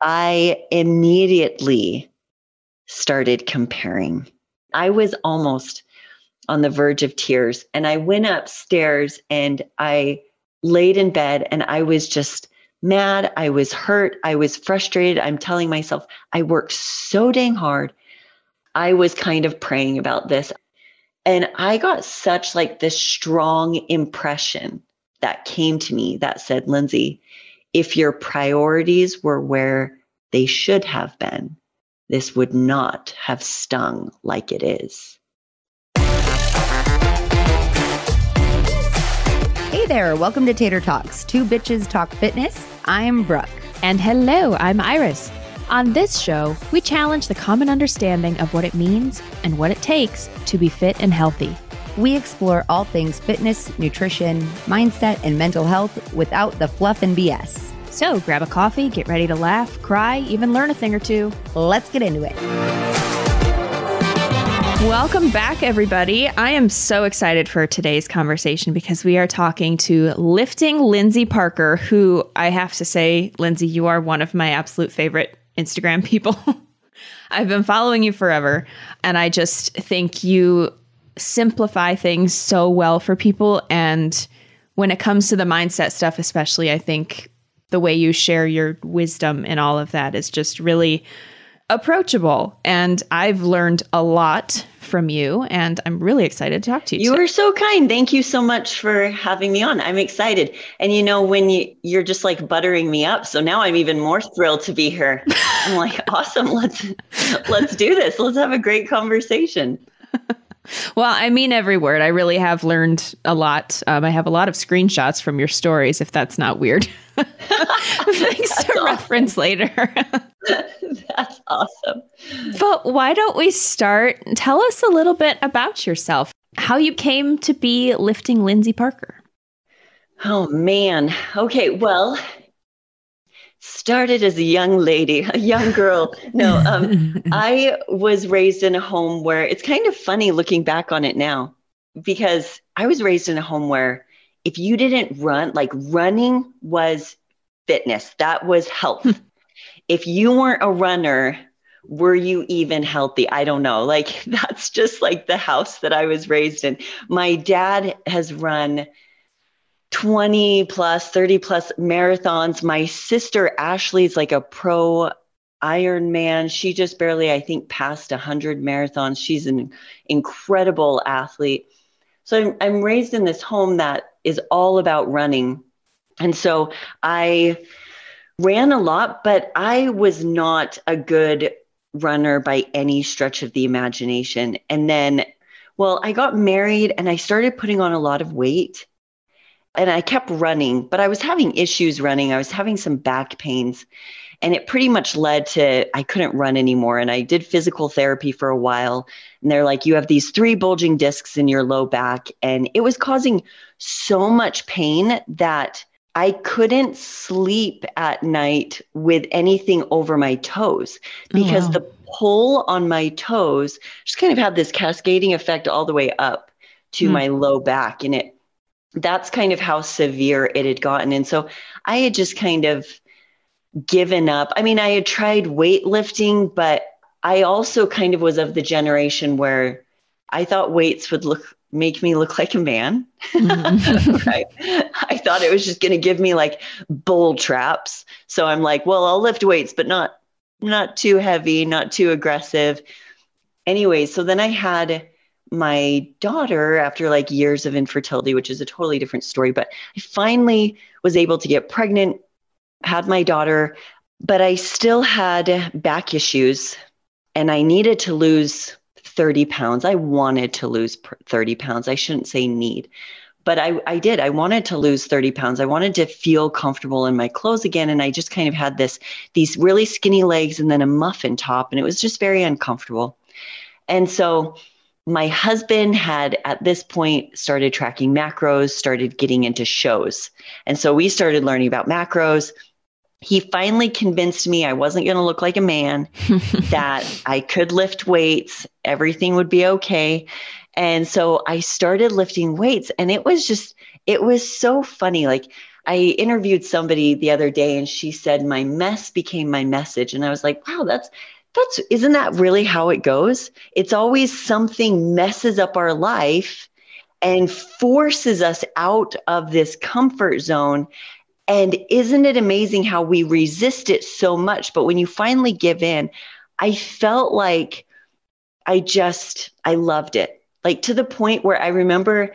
I immediately started comparing. I was almost on the verge of tears. And I went upstairs and I laid in bed and I was just mad. I was hurt. I was frustrated. I'm telling myself, I worked so dang hard. I was kind of praying about this. And I got such like this strong impression that came to me that said, Lindsay, if your priorities were where they should have been, this would not have stung like it is. Hey there, welcome to Tater Talks. Two bitches talk fitness. I'm Brooke. And hello, I'm Iris. On this show, we challenge the common understanding of what it means and what it takes to be fit and healthy. We explore all things fitness, nutrition, mindset, and mental health without the fluff and BS. So grab a coffee, get ready to laugh, cry, even learn a thing or two. Let's get into it. Welcome back, everybody. I am so excited for today's conversation because we are talking to lifting Lindsay Parker, who I have to say, Lindsay, you are one of my absolute favorite Instagram people. I've been following you forever, and I just think you simplify things so well for people. And when it comes to the mindset stuff, especially, I think the way you share your wisdom and all of that is just really approachable. And I've learned a lot from you, and I'm really excited to talk to you. You today. are so kind. Thank you so much for having me on. I'm excited. And you know, when you you're just like buttering me up, so now I'm even more thrilled to be here. I'm like, awesome. Let's let's do this. Let's have a great conversation. Well, I mean every word. I really have learned a lot. Um, I have a lot of screenshots from your stories, if that's not weird. Things to awesome. reference later. that's awesome. But why don't we start? Tell us a little bit about yourself, how you came to be lifting Lindsay Parker. Oh, man. Okay. Well, started as a young lady, a young girl. No, um, I was raised in a home where it's kind of funny looking back on it now because I was raised in a home where if you didn't run, like running was fitness, that was health. if you weren't a runner, were you even healthy? I don't know. Like that's just like the house that I was raised in. My dad has run 20 plus, 30 plus marathons. My sister Ashley's like a pro Ironman. She just barely, I think, passed 100 marathons. She's an incredible athlete. So I'm, I'm raised in this home that is all about running. And so I ran a lot, but I was not a good runner by any stretch of the imagination. And then, well, I got married and I started putting on a lot of weight and I kept running, but I was having issues running. I was having some back pains. And it pretty much led to I couldn't run anymore. And I did physical therapy for a while. And they're like, you have these three bulging discs in your low back. And it was causing so much pain that I couldn't sleep at night with anything over my toes because oh, wow. the pull on my toes just kind of had this cascading effect all the way up to mm. my low back. And it that's kind of how severe it had gotten. And so I had just kind of given up. I mean, I had tried weightlifting, but I also kind of was of the generation where I thought weights would look make me look like a man. Mm-hmm. right. I thought it was just going to give me like bull traps. So I'm like, well, I'll lift weights, but not not too heavy, not too aggressive. Anyway, so then I had my daughter after like years of infertility, which is a totally different story. But I finally was able to get pregnant, had my daughter, but I still had back issues and I needed to lose 30 pounds. I wanted to lose 30 pounds. I shouldn't say need, but I, I did. I wanted to lose 30 pounds. I wanted to feel comfortable in my clothes again. And I just kind of had this, these really skinny legs and then a muffin top. And it was just very uncomfortable. And so my husband had at this point started tracking macros, started getting into shows. And so we started learning about macros. He finally convinced me I wasn't going to look like a man, that I could lift weights, everything would be okay. And so I started lifting weights, and it was just, it was so funny. Like, I interviewed somebody the other day and she said my mess became my message and I was like, wow, that's that's isn't that really how it goes? It's always something messes up our life and forces us out of this comfort zone. And isn't it amazing how we resist it so much? But when you finally give in, I felt like I just, I loved it. Like to the point where I remember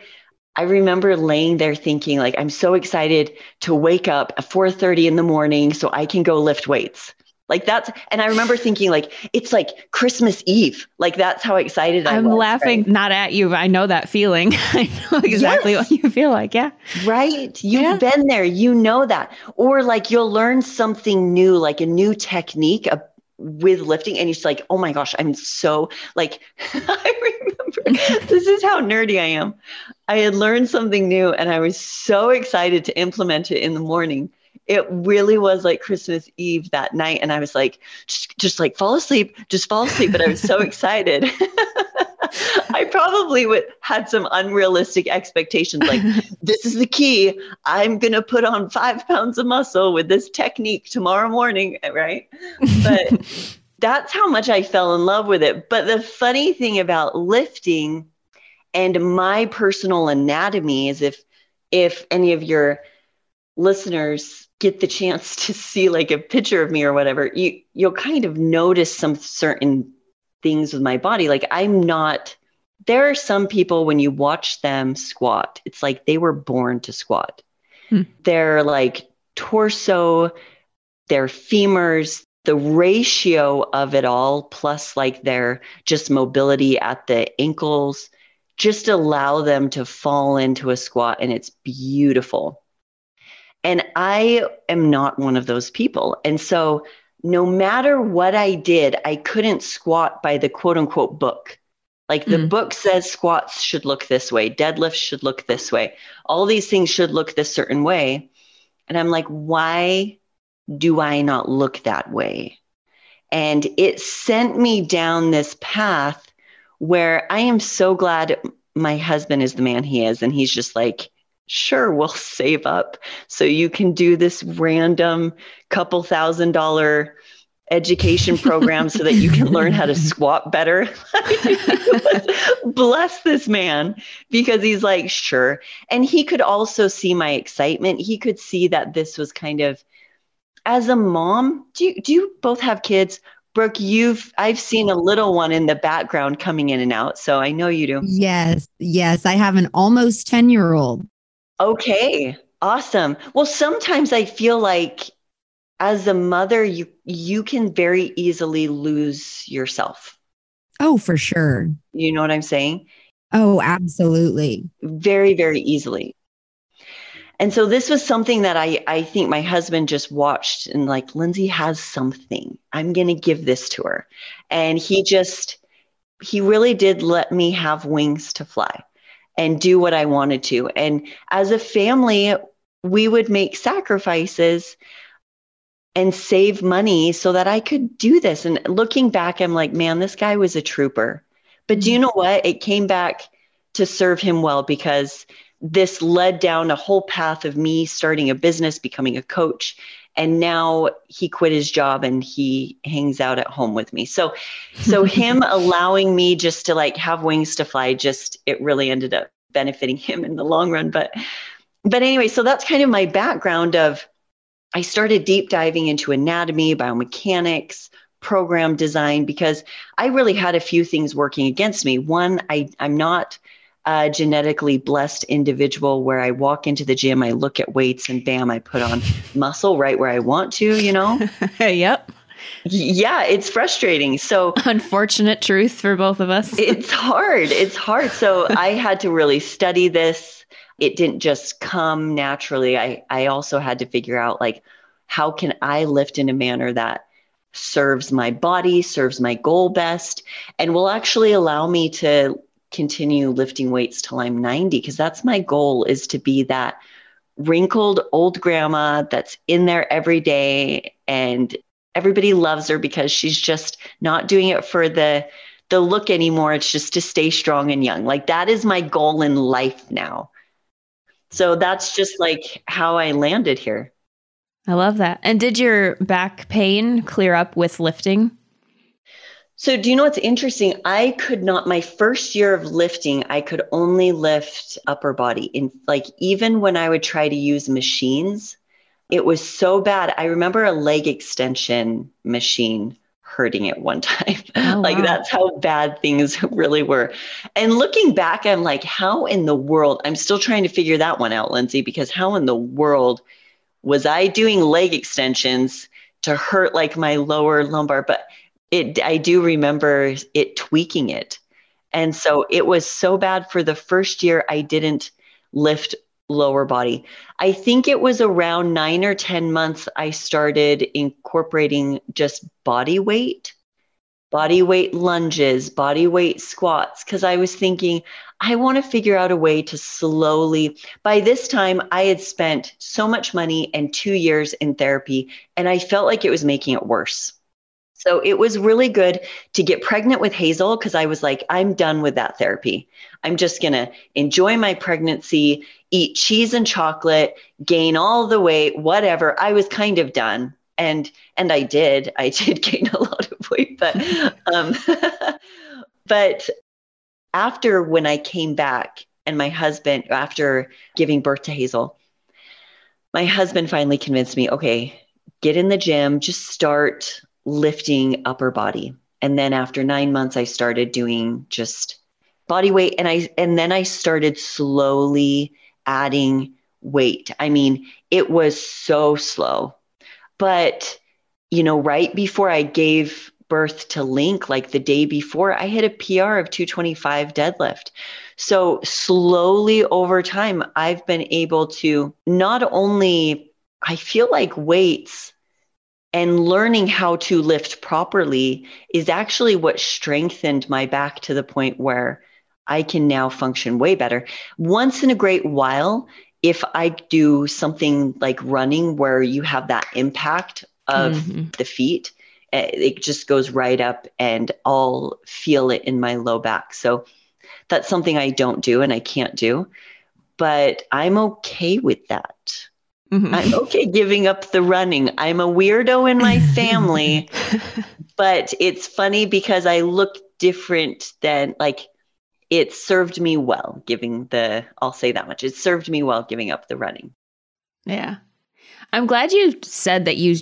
I remember laying there thinking like I'm so excited to wake up at 4:30 in the morning so I can go lift weights. Like that's and I remember thinking like it's like Christmas Eve. Like that's how excited I I'm was, laughing right? not at you. I know that feeling. I know exactly Yes. what you feel like. Yeah. Right? You've Yeah. been there. You know that. Or like you'll learn something new, like a new technique of, with lifting, and you're like, oh my gosh, I'm so like, I remember this is how nerdy I am. I had learned something new and I was so excited to implement it in the morning. It really was like Christmas Eve that night. And I was like, just, just like fall asleep, just fall asleep. But I was so excited. I probably would had some unrealistic expectations like this is the key. I'm going to put on five pounds of muscle with this technique tomorrow morning, right? But that's how much I fell in love with it. But the funny thing about lifting and my personal anatomy is if if any of your listeners get the chance to see like a picture of me or whatever, you you'll kind of notice some certain things with my body. Like I'm not there are some people when you watch them squat, it's like they were born to squat. Hmm. Their like torso, their femurs, the ratio of it all, plus like their just mobility at the ankles, just allow them to fall into a squat and it's beautiful. And I am not one of those people. And so no matter what I did, I couldn't squat by the quote unquote book. Like the Mm. book says squats should look this way, deadlifts should look this way, all these things should look this certain way. And I'm like, why do I not look that way? And it sent me down this path where I am so glad my husband is the man he is. And he's just like, sure, we'll save up so you can do this random couple thousand dollar education program so that you can learn how to squat better. Bless this man because he's like, sure. And he could also see my excitement. He could see that this was kind of, as a mom, do you, do you both have kids? Brooke, you've I've seen a little one in the background coming in and out, so I know you do. Yes, yes. I have an almost 10 year old. Okay, awesome. Well, sometimes I feel like as a mother, you you can very easily lose yourself. Oh, for sure. You know what I'm saying? Oh, absolutely. Very, very easily. And so this was something that I I think my husband just watched and like Lindsay has something. I'm going to give this to her. And he just he really did let me have wings to fly and do what I wanted to. And as a family, we would make sacrifices and save money so that I could do this. And looking back, I'm like, man, this guy was a trooper. But do you mm-hmm. know what? It came back to serve him well because this led down a whole path of me starting a business, becoming a coach. And now he quit his job and he hangs out at home with me. So, so him allowing me just to like have wings to fly, just it really ended up benefiting him in the long run. But, but anyway, so that's kind of my background of I started deep diving into anatomy, biomechanics, program design because I really had a few things working against me. One, I, I'm not a genetically blessed individual where I walk into the gym, I look at weights, and bam, I put on muscle right where I want to, you know? yep. yeah, it's frustrating. So Unfortunate truth for both of us. it's hard. It's hard. So I had to really study this. It didn't just come naturally. I, I also had to figure out like how can I lift in a manner that serves my body, serves my goal best, and will actually allow me to continue lifting weights till I'm 90 because that's my goal is to be that wrinkled old grandma that's in there every day and everybody loves her because she's just not doing it for the the look anymore it's just to stay strong and young like that is my goal in life now So that's just like how I landed here. I love that. And did your back pain clear up with lifting? So, do you know what's interesting? I could not, my first year of lifting, I could only lift upper body. In like, even when I would try to use machines, it was so bad. I remember a leg extension machine hurting at one time. Oh, like, wow. that's how bad things really were. And looking back, I'm like, how in the world? I'm still trying to figure that one out, Lindsay, because how in the world was I doing leg extensions to hurt like my lower lumbar? But it I do remember it tweaking it. And so it was so bad for the first year I didn't lift lower body. I think it was around 9 or 10 months I started incorporating just body weight, body weight lunges, body weight squats cuz I was thinking I want to figure out a way to slowly. By this time I had spent so much money and 2 years in therapy and I felt like it was making it worse. So it was really good to get pregnant with Hazel because I was like, I'm done with that therapy. I'm just going to enjoy my pregnancy, eat cheese and chocolate, gain all the weight, whatever. I was kind of done. And and I did. I did gain a lot of weight, but um but after when I came back and my husband after giving birth to Hazel, my husband finally convinced me, okay, get in the gym, just start lifting upper body. And then after nine months, I started doing just body weight. And I and then I started slowly adding weight. I mean, it was so slow. But, you know, right before I gave birth to Link, like the day before, I hit a PR of 225 deadlift. So slowly over time, I've been able to not only, I feel like weights and learning how to lift properly is actually what strengthened my back to the point where I can now function way better. Once in a great while, if I do something like running where you have that impact of mm-hmm. the feet, eh, it just goes right up and I'll feel it in my low back. So that's something I don't do and I can't do, but I'm okay with that. Mm-hmm. I'm okay giving up the running. I'm a weirdo in my family, but it's funny because I look different than like it served me well giving the I'll say that much. It served me well giving up the running. Yeah. I'm glad you said that you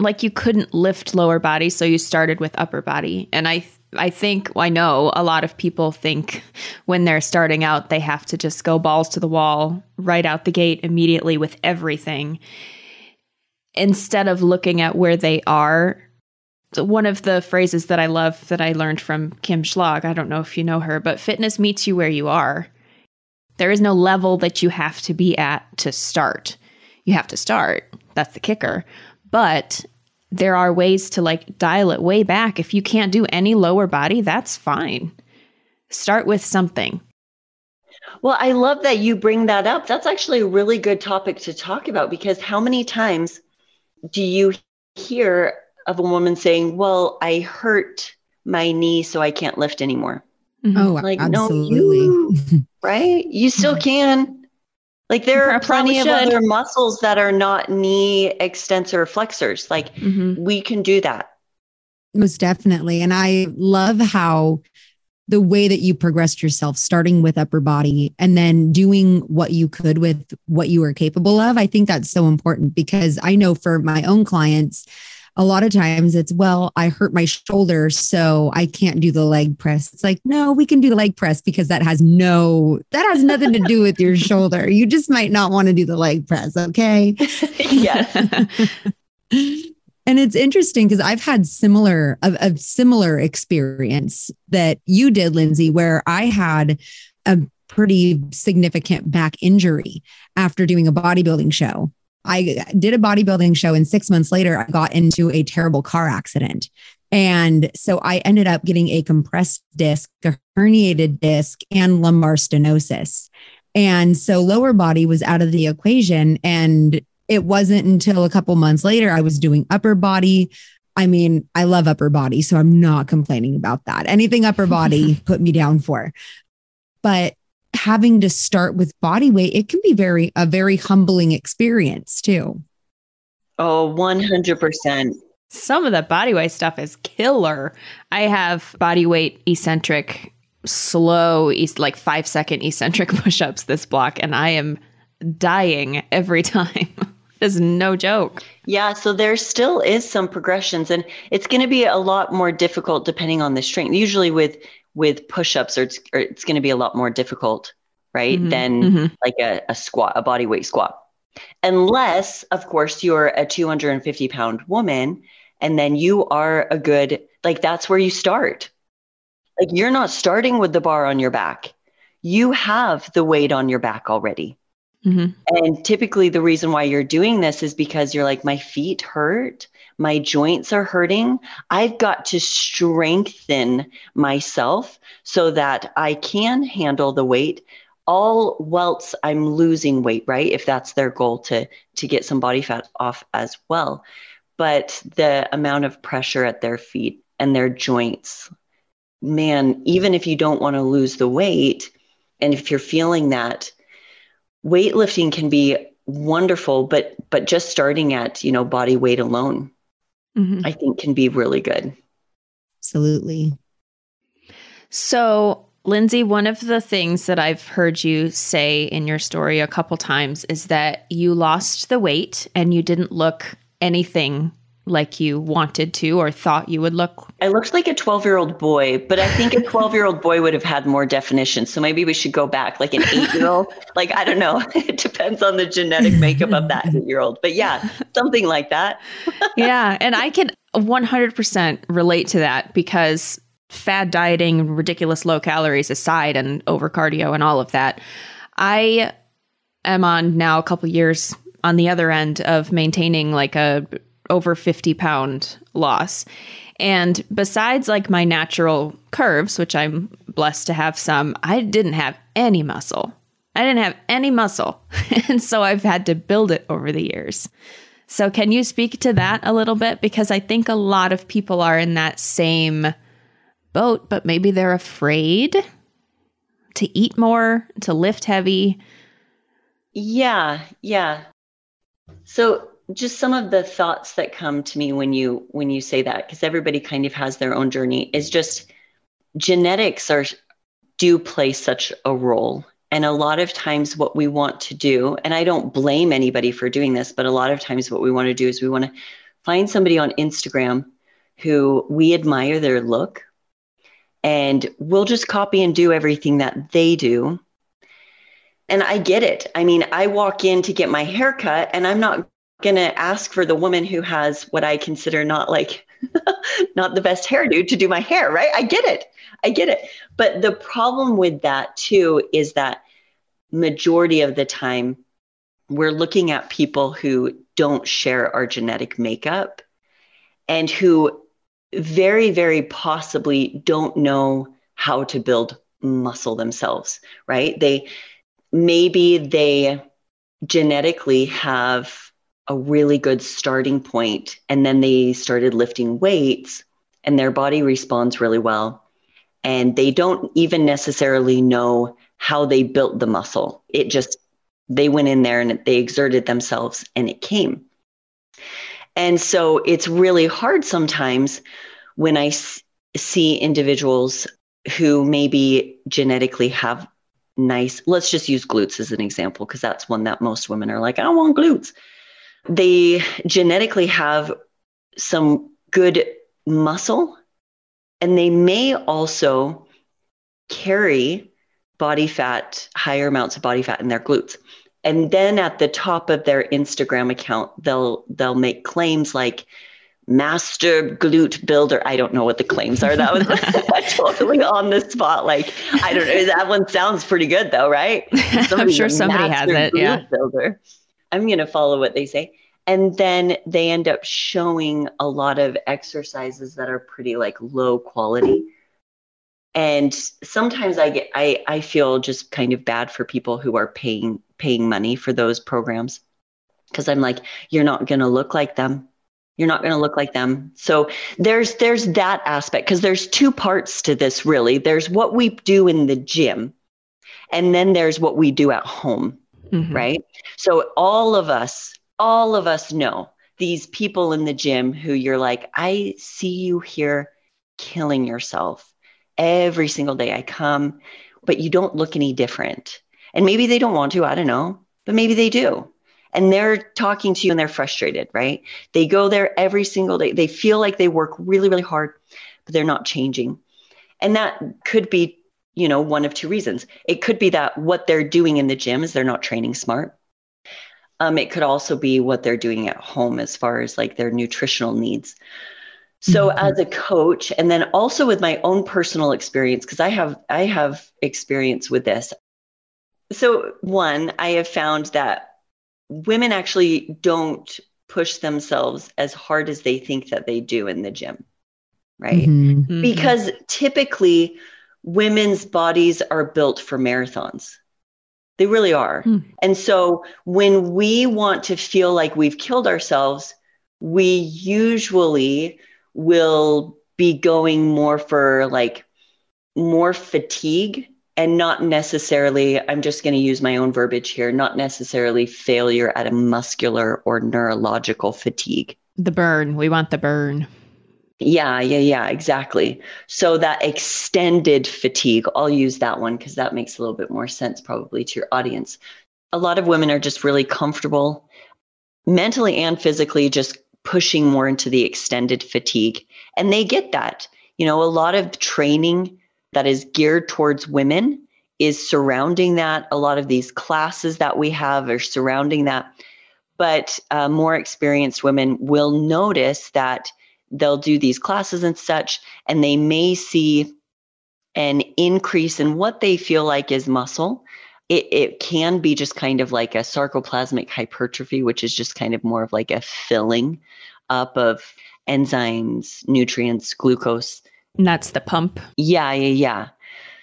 like you couldn't lift lower body so you started with upper body and I I think I know a lot of people think when they're starting out, they have to just go balls to the wall right out the gate immediately with everything instead of looking at where they are. One of the phrases that I love that I learned from Kim Schlag, I don't know if you know her, but fitness meets you where you are. There is no level that you have to be at to start. You have to start. That's the kicker. But there are ways to like dial it way back. If you can't do any lower body, that's fine. Start with something. Well, I love that you bring that up. That's actually a really good topic to talk about because how many times do you hear of a woman saying, Well, I hurt my knee, so I can't lift anymore? Mm-hmm. Oh, like, absolutely. no, you, right? You still can. Like there are plenty of other muscles that are not knee extensor flexors. Like mm-hmm. we can do that. Most definitely. And I love how the way that you progressed yourself, starting with upper body and then doing what you could with what you were capable of. I think that's so important because I know for my own clients, a lot of times it's, well, I hurt my shoulder, so I can't do the leg press. It's like, no, we can do the leg press because that has no, that has nothing to do with your shoulder. You just might not want to do the leg press. Okay. yeah. And it's interesting because I've had similar a, a, similar experience that you did, Lindsay, where I had a pretty significant back injury after doing a bodybuilding show. I did a bodybuilding show, and six months later, I got into a terrible car accident. And so I ended up getting a compressed disc, a herniated disc, and lumbar stenosis. And so lower body was out of the equation. And it wasn't until a couple months later I was doing upper body. I mean, I love upper body, so I'm not complaining about that. Anything upper body, put me down for. But having to start with body weight, it can be very a very humbling experience too. Oh, 100%. Some of the body weight stuff is killer. I have body weight eccentric, slow, like five second eccentric push ups this block, and I am dying every time. is no joke. Yeah, so there still is some progressions and it's going to be a lot more difficult depending on the strength. Usually with with push-ups or it's, or it's going to be a lot more difficult, right? Mm-hmm. Than mm-hmm. like a, a squat, a body weight squat. Unless, of course, you're a 250 pound woman and then you are a good, like that's where you start. Like you're not starting with the bar on your back. You have the weight on your back already. Mm-hmm. And typically, the reason why you're doing this is because you're like, my feet hurt, my joints are hurting. I've got to strengthen myself so that I can handle the weight all whilst I'm losing weight, right? If that's their goal to to get some body fat off as well. But the amount of pressure at their feet and their joints, man, even if you don't want to lose the weight, and if you're feeling that, weightlifting can be wonderful, but but just starting at you know body weight alone, mm-hmm. I think can be really good. Absolutely. So, Lindsay, one of the things that I've heard you say in your story a couple times is that you lost the weight and you didn't look anything like you wanted to or thought you would look? I looked like a 12 year old boy, but I think a 12 year old boy would have had more definition. So maybe we should go back like an eight year old. like, I don't know. It depends on the genetic makeup of that eight year old. But yeah, something like that. yeah. And I can 100% relate to that because fad dieting, ridiculous low calories aside, and over cardio and all of that, I am on now a couple years on the other end of maintaining like a over 50 pound loss. And besides like my natural curves, which I'm blessed to have some, I didn't have any muscle. I didn't have any muscle. and so I've had to build it over the years. So, can you speak to that a little bit? Because I think a lot of people are in that same boat, but maybe they're afraid to eat more, to lift heavy. Yeah, yeah. So, just some of the thoughts that come to me when you when you say that because everybody kind of has their own journey is just genetics are do play such a role and a lot of times what we want to do and i don't blame anybody for doing this but a lot of times what we want to do is we want to find somebody on instagram who we admire their look and we'll just copy and do everything that they do and I get it. I mean, I walk in to get my hair cut and I'm not going to ask for the woman who has what I consider not like not the best hairdo to do my hair, right? I get it. I get it. But the problem with that too is that majority of the time we're looking at people who don't share our genetic makeup and who very very possibly don't know how to build muscle themselves, right? They maybe they genetically have a really good starting point and then they started lifting weights and their body responds really well. And they don't even necessarily know how they built the muscle. It just they went in there and they exerted themselves and it came. And so it's really hard sometimes when I s- see individuals who maybe genetically have nice let's just use glutes as an example because that's one that most women are like i want glutes they genetically have some good muscle and they may also carry body fat, higher amounts of body fat in their glutes. And then at the top of their Instagram account, they'll they'll make claims like master glute builder. I don't know what the claims are. That was totally on the spot. Like, I don't know. That one sounds pretty good though, right? I'm sure somebody has it. Yeah. Builder. I'm going to follow what they say. And then they end up showing a lot of exercises that are pretty like low quality. And sometimes I get I I feel just kind of bad for people who are paying paying money for those programs because I'm like you're not to look like them. You're not to look like them. So there's there's that aspect because there's two parts to this really. There's what we do in the gym And then there's what we do at home, Mhm. right? So all of us, all of us know these people in the gym who you're like, I see you here killing yourself every single day I come, but you don't look any different. And maybe they don't want to, I don't know, but maybe they do. And they're talking to you and they're frustrated, right? They go there every single day. They feel like they work really, really hard, but they're not changing. And that could be, you know, one of two reasons. It could be that what they're doing in the gym is they're not training smart. Um, it could also be what they're doing at home as far as like their nutritional needs. So Mhm. as a coach, and then also with my own personal experience, because I have I have experience with this. So one, I have found that women actually don't push themselves as hard as they think that they do in the gym, right? Mhm. Mhm. Because typically women's bodies are built for marathons. They really are. Hmm. And so when we want to feel like we've killed ourselves, we usually will be going more for like more fatigue and not necessarily, I'm just going to use my own verbiage here, not necessarily failure at a muscular or neurological fatigue. the burn. We want the burn. Yeah, yeah, yeah, exactly. So that extended fatigue, I'll use that one because that makes a little bit more sense probably to your audience. A lot of women are just really comfortable mentally and physically just pushing more into the extended fatigue. And they get that. You know, a lot of training that is geared towards women is surrounding that. A lot of these classes that we have are surrounding that. But uh, more experienced women will notice that they'll do these classes and such, and they may see an increase in what they feel like is muscle. It, it can be just kind of like a sarcoplasmic hypertrophy, which is just kind of more of like a filling up of enzymes, nutrients, glucose. And that's the pump. Yeah, yeah, yeah.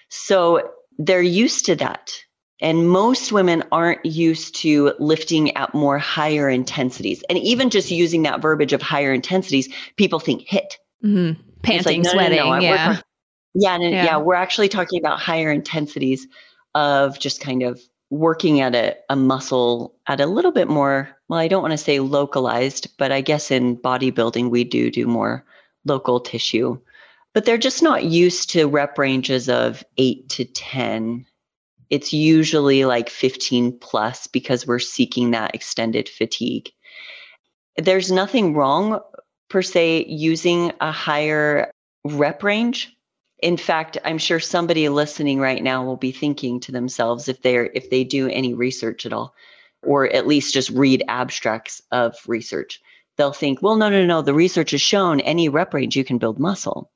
So they're used to that. And most women aren't used to lifting at more higher intensities. And even just using that verbiage of higher intensities, people think HIIT. Mhm. It's like, Panting, no, no, no, sweating. no, yeah. Yeah, and Yeah. yeah. we're actually talking about higher intensities of just kind of working at a, a muscle at a little bit more, well, I don't want to say localized, but I guess in bodybuilding, we do do more local tissue. But they're just not used to rep ranges of eight to 10. It's usually like 15 plus because we're seeking that extended fatigue. There's nothing wrong per se using a higher rep range. In fact i'm sure somebody listening right now will be thinking to themselves if they're if they do any research at all or at least just read abstracts of research. They'll think well no no no the research has shown any rep range you can build muscle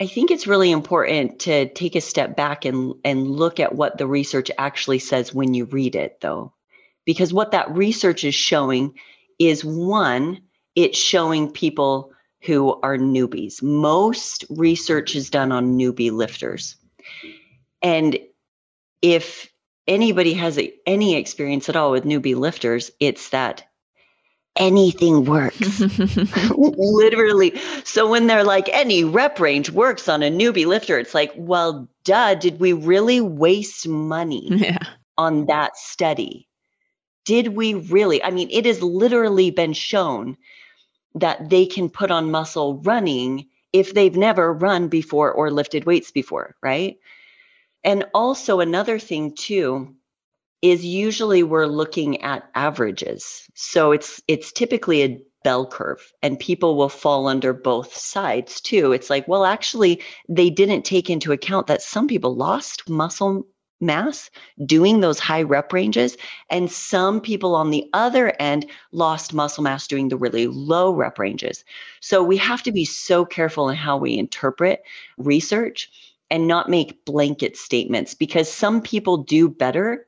i think it's really important to take a step back and and look at what the research actually says when you read it though because what that research is showing is one it's showing people who are newbies. Most research is done on newbie lifters. And if anybody has any experience at all with newbie lifters, it's that anything works. Literally. So when they're like, any rep range works on a newbie lifter, it's like, well, duh, did we really waste money yeah. on that study? Did we really? I mean, it has literally been shown that they can put on muscle running if they've never run before or lifted weights before, right? And also, another thing, too, is usually we're looking at averages. So it's it's typically a bell curve and people will fall under both sides too. It's like, well, actually, they didn't take into account that some people lost muscle mass doing those high rep ranges. And some people on the other end lost muscle mass doing the really low rep ranges. So we have to be so careful in how we interpret research and not make blanket statements because some people do better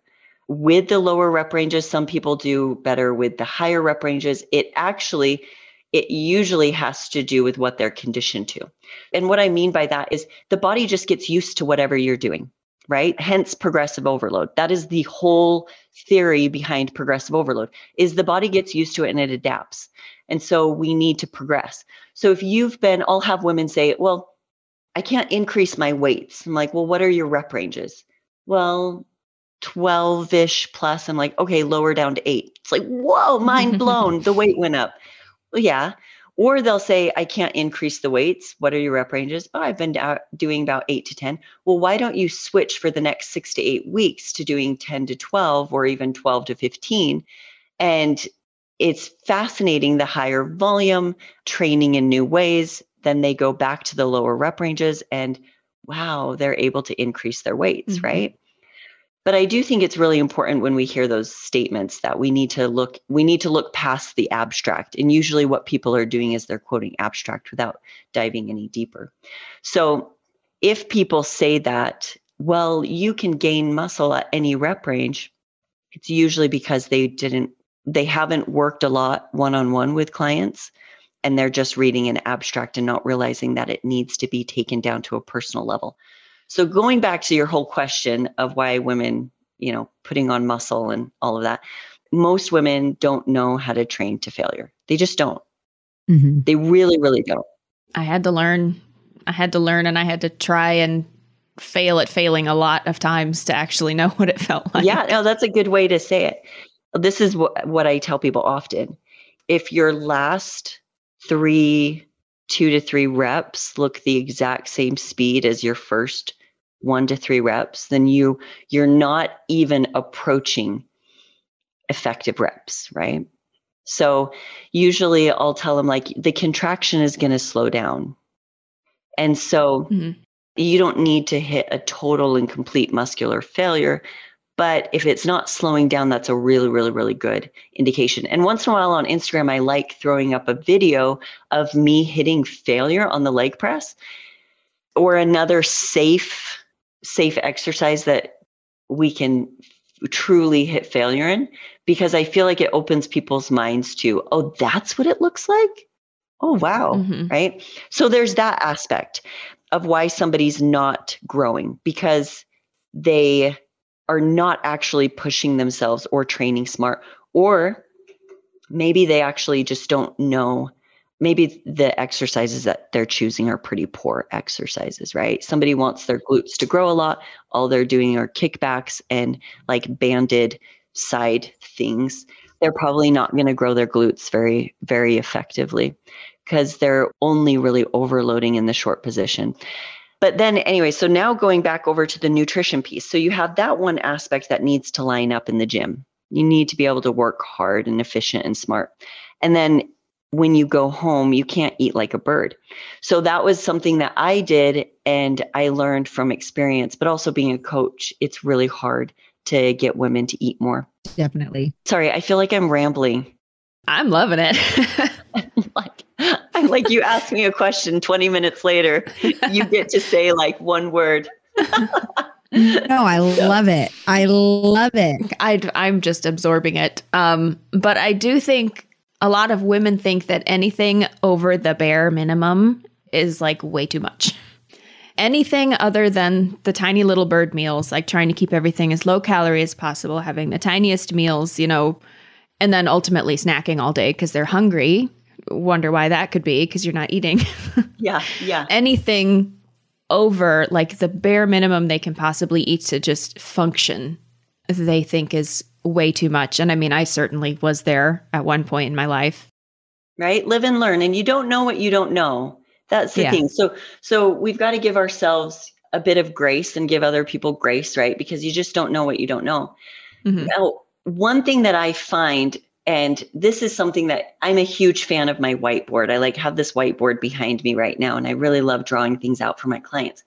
with the lower rep ranges. Some people do better with the higher rep ranges. It actually, it usually has to do with what they're conditioned to. And what I mean by that is the body just gets used to whatever you're doing right hence progressive overload that is the whole theory behind progressive overload is the body gets used to it and it adapts and so we need to progress so if you've been i'll have women say well i can't increase my weights i'm like well what are your rep ranges well, 12 ish plus. I'm like, okay, lower down to eight. It's like, whoa, mind blown. the weight went up. Well, yeah. Or they'll say, I can't increase the weights. What are your rep ranges? Oh, I've been doing about eight to 10. Well, why don't you switch for the next six to eight weeks to doing 10 to 12 or even 12 to 15? And it's fascinating the higher volume, training in new ways. Then they go back to the lower rep ranges and wow, they're able to increase their weights, mm-hmm. right? But I do think it's really important when we hear those statements that we need to look we need to look past the abstract. And usually what people are doing is they're quoting abstract without diving any deeper. So if people say that, well, you can gain muscle at any rep range, it's usually because they didn't they haven't worked a lot one-on-one with clients and they're just reading an abstract and not realizing that it needs to be taken down to a personal level. So going back to your whole question of why women, you know, putting on muscle and all of that, most women don't know how to train to failure. They just don't. Mm-hmm. They really, really don't. I had to learn. I had to learn and I had to try and fail at failing a lot of times to actually know what it felt like. Yeah, no, that's a good way to say it. This is what, what I tell people often. If your last three, two to three reps look the exact same speed as your first one to three reps, then you you're not even approaching effective reps, right? So usually I'll tell them like the contraction is going to slow down. And so mm-hmm. you don't need to hit a total and complete muscular failure, but if it's not slowing down, that's a really, really, really good indication. And once in a while on Instagram, I like throwing up a video of me hitting failure on the leg press or another safe, safe exercise that we can truly hit failure in because I feel like it opens people's minds to, oh, that's what it looks like. Oh, wow. Mm-hmm. Right. So there's that aspect of why somebody's not growing because they are not actually pushing themselves or training smart or maybe they actually just don't know maybe the exercises that they're choosing are pretty poor exercises right somebody wants their glutes to grow a lot all they're doing are kickbacks and like banded side things they're probably not going to grow their glutes very very effectively because they're only really overloading in the short position but then, anyway, so now going back over to the nutrition piece. So you have that one aspect that needs to line up in the gym. You need to be able to work hard and efficient and smart. And then when you go home, you can't eat like a bird. So that was something that I did and I learned from experience, but also being a coach, it's really hard to get women to eat more. Definitely. Sorry, I feel like I'm rambling. I'm loving it. like I'm like you ask me a question 20 minutes later, you get to say like one word. no, I love it. I love it. I I'm just absorbing it. Um, but I do think a lot of women think that anything over the bare minimum is like way too much. Anything other than the tiny little bird meals, like trying to keep everything as low calorie as possible, having the tiniest meals, you know, and then ultimately snacking all day because they're hungry. Wonder why that could be because you're not eating. yeah, yeah. Anything over like the bare minimum they can possibly eat to just function, they think is way too much. And I mean, I certainly was there at one point in my life. Right? Live and learn. And you don't know what you don't know. That's the yeah. thing. So so we've got to give ourselves a bit of grace and give other people grace, right? Because you just don't know what you don't know. Mm-hmm. Now, one thing that I find, and this is something that I'm a huge fan of my whiteboard. I like have this whiteboard behind me right now, and I really love drawing things out for my clients.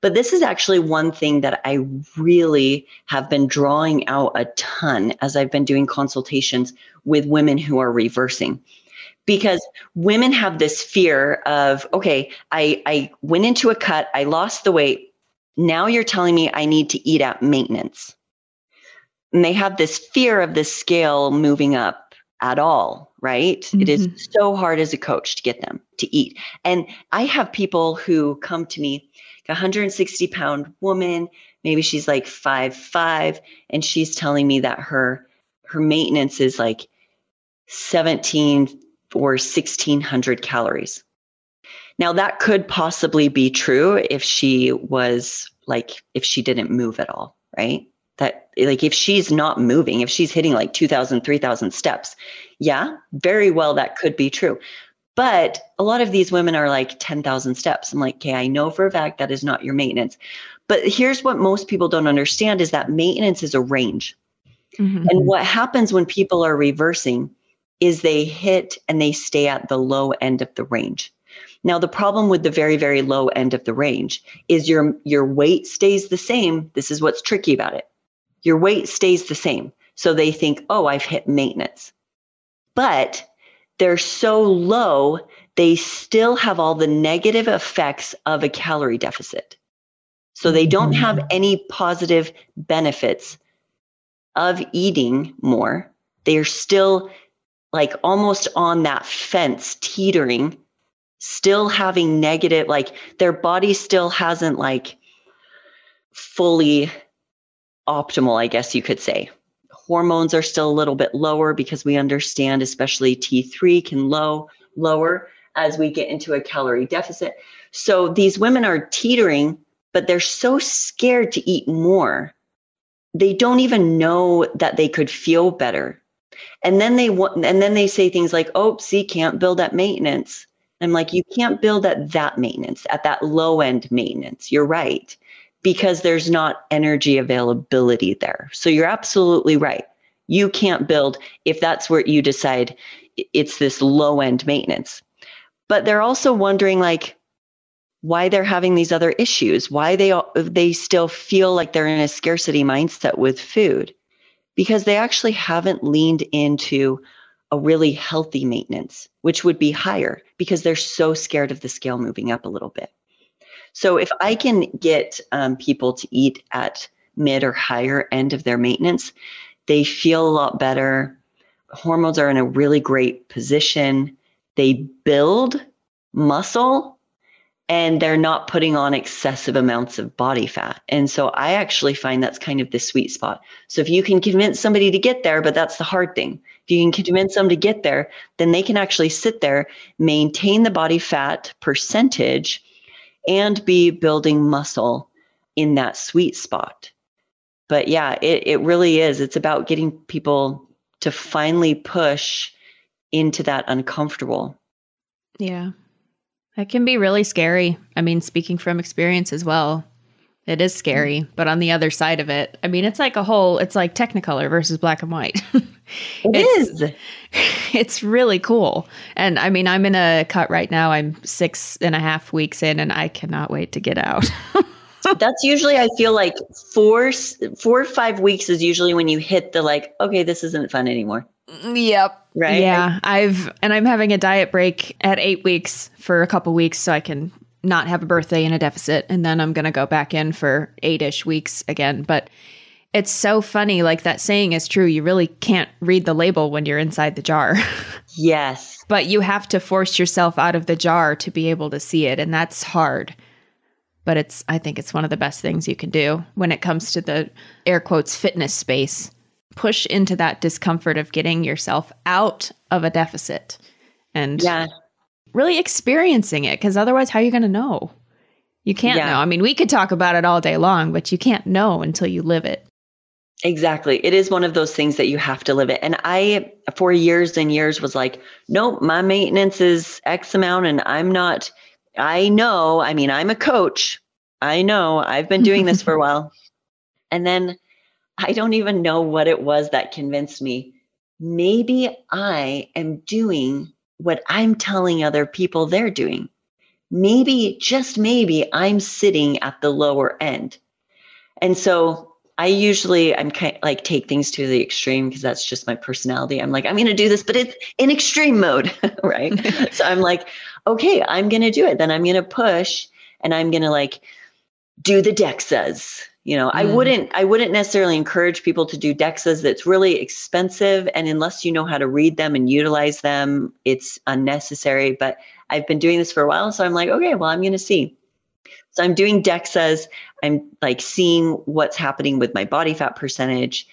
But this is actually one thing that I really have been drawing out a ton as I've been doing consultations with women who are reversing. Because women have this fear of, okay, I, I went into a cut, I lost the weight. Now you're telling me I need to eat at maintenance and they have this fear of the scale moving up at all right? mm-hmm. it is mm-hmm. so hard as a coach to get them to eat and i have people who come to me 160 pound woman maybe she's like five five and she's telling me that her her maintenance is like 17 or 1600 calories now that could possibly be true if she was like if she didn't move at all right? That like if she's not moving, if she's hitting like 2000, 3000 steps, yeah, very well that could be true. But a lot of these women are like 10,000 steps. I'm like, okay, I know for a fact that is not your maintenance. But here's what most people don't understand is that maintenance is a range. Mm-hmm. And what happens when people are reversing is they hit and they stay at the low end of the range. Now the problem with the very very low end of the range is your your weight stays the same. This is what's tricky about it. Your weight stays the same. So they think, "Oh, I've hit maintenance." But they're so low, they still have all the negative effects of a calorie deficit. So they don't have mm-hmm. any positive benefits of eating more. They are still like almost on that fence, teetering, still having negative, like their body still hasn't like fully optimal, I guess you could say. Hormones are still a little bit lower because we understand, especially T3 can low lower as we get into a calorie deficit. So these women are teetering but they're so scared to eat more. They don't even know that they could feel better. And then they want, and then they say things like, "Oh, see, can't build at maintenance." I'm like, you can't build at that maintenance, at that low end maintenance. You're right, because there's not energy availability there. So you're absolutely right. You can't build if that's where you decide it's this low end maintenance. But they're also wondering, like, why they're having these other issues, why they they still feel like they're in a scarcity mindset with food because they actually haven't leaned into a really healthy maintenance, which would be higher because they're so scared of the scale moving up a little bit. So if I can get um, people to eat at mid or higher end of their maintenance, they feel a lot better. Hormones are in a really great position. They build muscle and they're not putting on excessive amounts of body fat. And so I actually find that's kind of the sweet spot. So if you can convince somebody to get there, but that's the hard thing. If you can convince them to get there, then they can actually sit there, maintain the body fat percentage, and be building muscle in that sweet spot. But yeah, it, it really is. It's about getting people to finally push into that uncomfortable. Yeah. That can be really scary. I mean, speaking from experience as well, it is scary. Mm. But on the other side of it, I mean, it's like a whole, it's like Technicolor versus black and white. it it's, is. It's really cool. And I mean, I'm in a cut right now. I'm six and a half weeks in, and I cannot wait to get out. That's usually, I feel like four, four or five weeks is usually when you hit the like, okay, this isn't fun anymore. Yep. Right. Yeah. I've, and I'm having a diet break at eight weeks for a couple weeks so I can not have a birthday in a deficit. And then I'm going to go back in for eight ish weeks again. But it's so funny. Like that saying is true. You really can't read the label when you're inside the jar. Yes. but you have to force yourself out of the jar to be able to see it. And that's hard. But it's, I think it's one of the best things you can do when it comes to the air quotes fitness space push into that discomfort of getting yourself out of a deficit and yeah. Really experiencing it because otherwise how are you going to know you can't yeah. know i mean we could talk about it all day long but you can't know until you live it Exactly. It is one of those things that you have to live it. And I, for years and years, was like, nope, my maintenance is X amount and I'm not, I know, I mean, I'm a coach. I know I've been doing this for a while. And then I don't even know what it was that convinced me. Maybe I am doing what I'm telling other people they're doing. Maybe, just maybe, I'm sitting at the lower end. And so I usually I'm kind of like take things to the extreme because that's just my personality. I'm like, I'm gonna do this, but it's in extreme mode, right? so I'm like, okay, I'm gonna do it. Then I'm gonna push and I'm gonna like do the DEXAs, you know, mm. I wouldn't I wouldn't necessarily encourage people to do DEXAs that's really expensive and unless you know how to read them and utilize them, it's unnecessary, but I've been doing this for a while so I'm like, okay, well, I'm going to see. So I'm doing DEXAs, I'm like seeing what's happening with my body fat percentage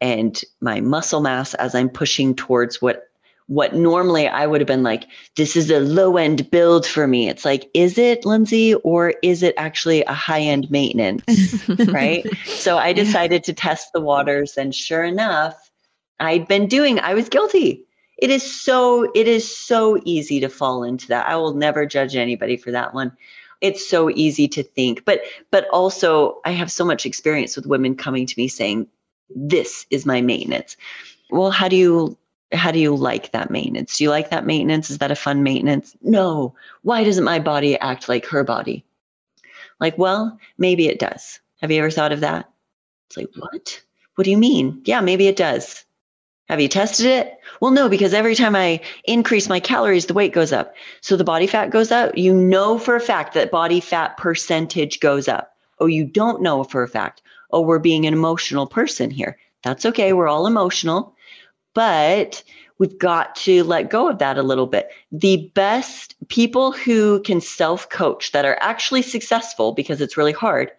and my muscle mass as I'm pushing towards what what normally I would have been like, this is a low end build for me. It's like, is it, Lindsay, or is it actually a high end maintenance? right. So I decided to test the waters. And sure enough, I'd been doing, I was guilty. It is so, it is so easy to fall into that. I will never judge anybody for that one. It's so easy to think, but, but also I have so much experience with women coming to me saying, this is my maintenance. Well, how do you how do you like that maintenance? Do you like that maintenance? Is that a fun maintenance? No. Why doesn't my body act like her body? Like, well, maybe it does. Have you ever thought of that? It's like, what? What do you mean? Yeah, maybe it does. Have you tested it? Well, no, because every time I increase my calories, the weight goes up. So the body fat goes up. You know for a fact that body fat percentage goes up. Oh, you don't know for a fact. Oh, we're being an emotional person here. That's okay. We're all emotional but we've got to let go of that a little bit. The best people who can self coach that are actually successful because it's really hard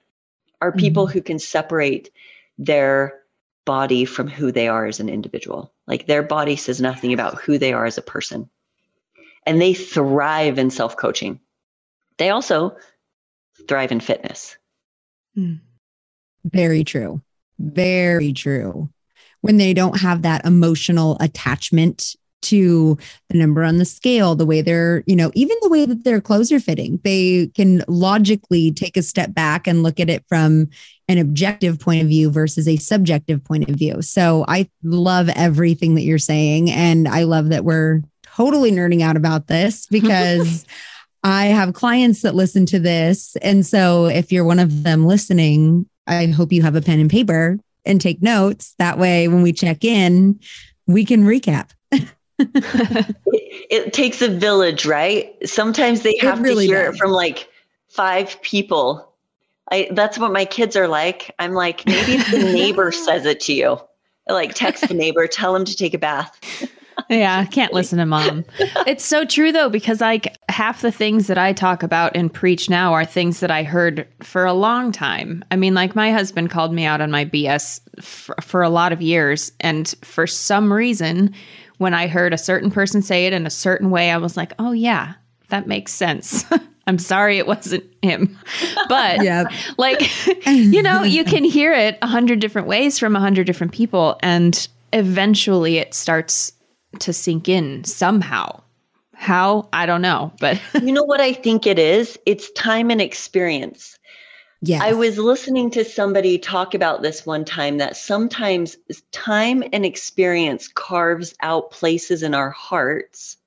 are people mm-hmm. who can separate their body from who they are as an individual. Like their body says nothing about who they are as a person. And they thrive in self coaching. They also thrive in fitness. Hmm. Very true. Very true when they don't have that emotional attachment to the number on the scale, the way they're, you know, even the way that their clothes are fitting. They can logically take a step back and look at it from an objective point of view versus a subjective point of view. So I love everything that you're saying. And I love that we're totally nerding out about this because I have clients that listen to this. And so if you're one of them listening, I hope you have a pen and paper and take notes. That way, when we check in, we can recap. it, it, takes a village, right? Sometimes they have really to hear does. it from like five people. I, that's what my kids are like. I'm like, maybe the neighbor says it to you, like text the neighbor, tell him to take a bath yeah, can't listen to mom. it's so true though, because like half the things that I talk about and preach now are things that I heard for a long time. I mean, like my husband called me out on my BS for, for a lot of years. And for some reason, when I heard a certain person say it in a certain way, I was like, oh, yeah, that makes sense. I'm sorry it wasn't him. But yeah. like, you know, you can hear it a hundred different ways from a hundred different people. And eventually it starts to sink in somehow. How? I don't know, but you know what I think it is? It's time and experience. Yeah. I was listening to somebody talk about this one time that sometimes time and experience carves out places in our hearts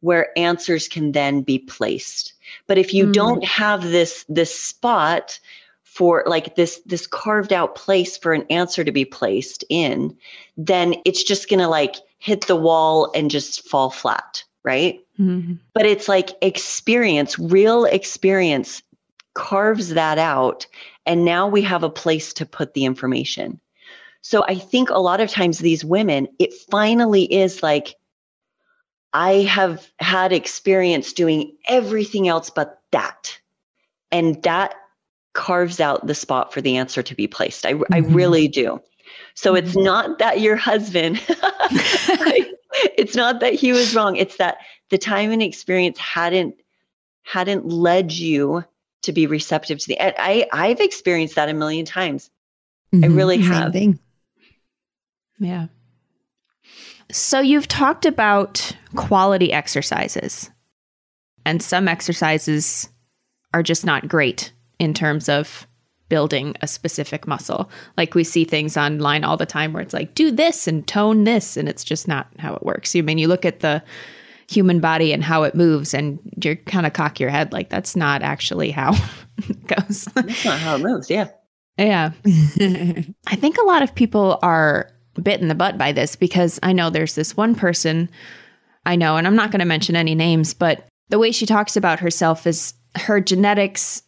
where answers can then be placed. But if you mm. don't have this this spot for like this this carved out place for an answer to be placed in, then it's just going to like hit the wall and just fall flat, right? Mm-hmm. But it's like experience, real experience carves that out. And now we have a place to put the information. So I think a lot of times these women, it finally is like, I have had experience doing everything else but that. And that carves out the spot for the answer to be placed. I, mm-hmm. I really do. So it's mm-hmm. not that your husband, it's not that he was wrong. It's that the time and experience hadn't hadn't led you to be receptive to the I I've experienced that a million times. Mm-hmm. I really have. Thing. Yeah. So you've talked about quality exercises. And some exercises are just not great in terms of building a specific muscle. Like we see things online all the time where it's like, do this and tone this. And it's just not how it works. I mean, you look at the human body and how it moves and you're kind of cock your head like that's not actually how it goes. That's not how it moves. Yeah. Yeah. I think a lot of people are bit in the butt by this because I know there's this one person I know, and I'm not going to mention any names, but the way she talks about herself is her genetics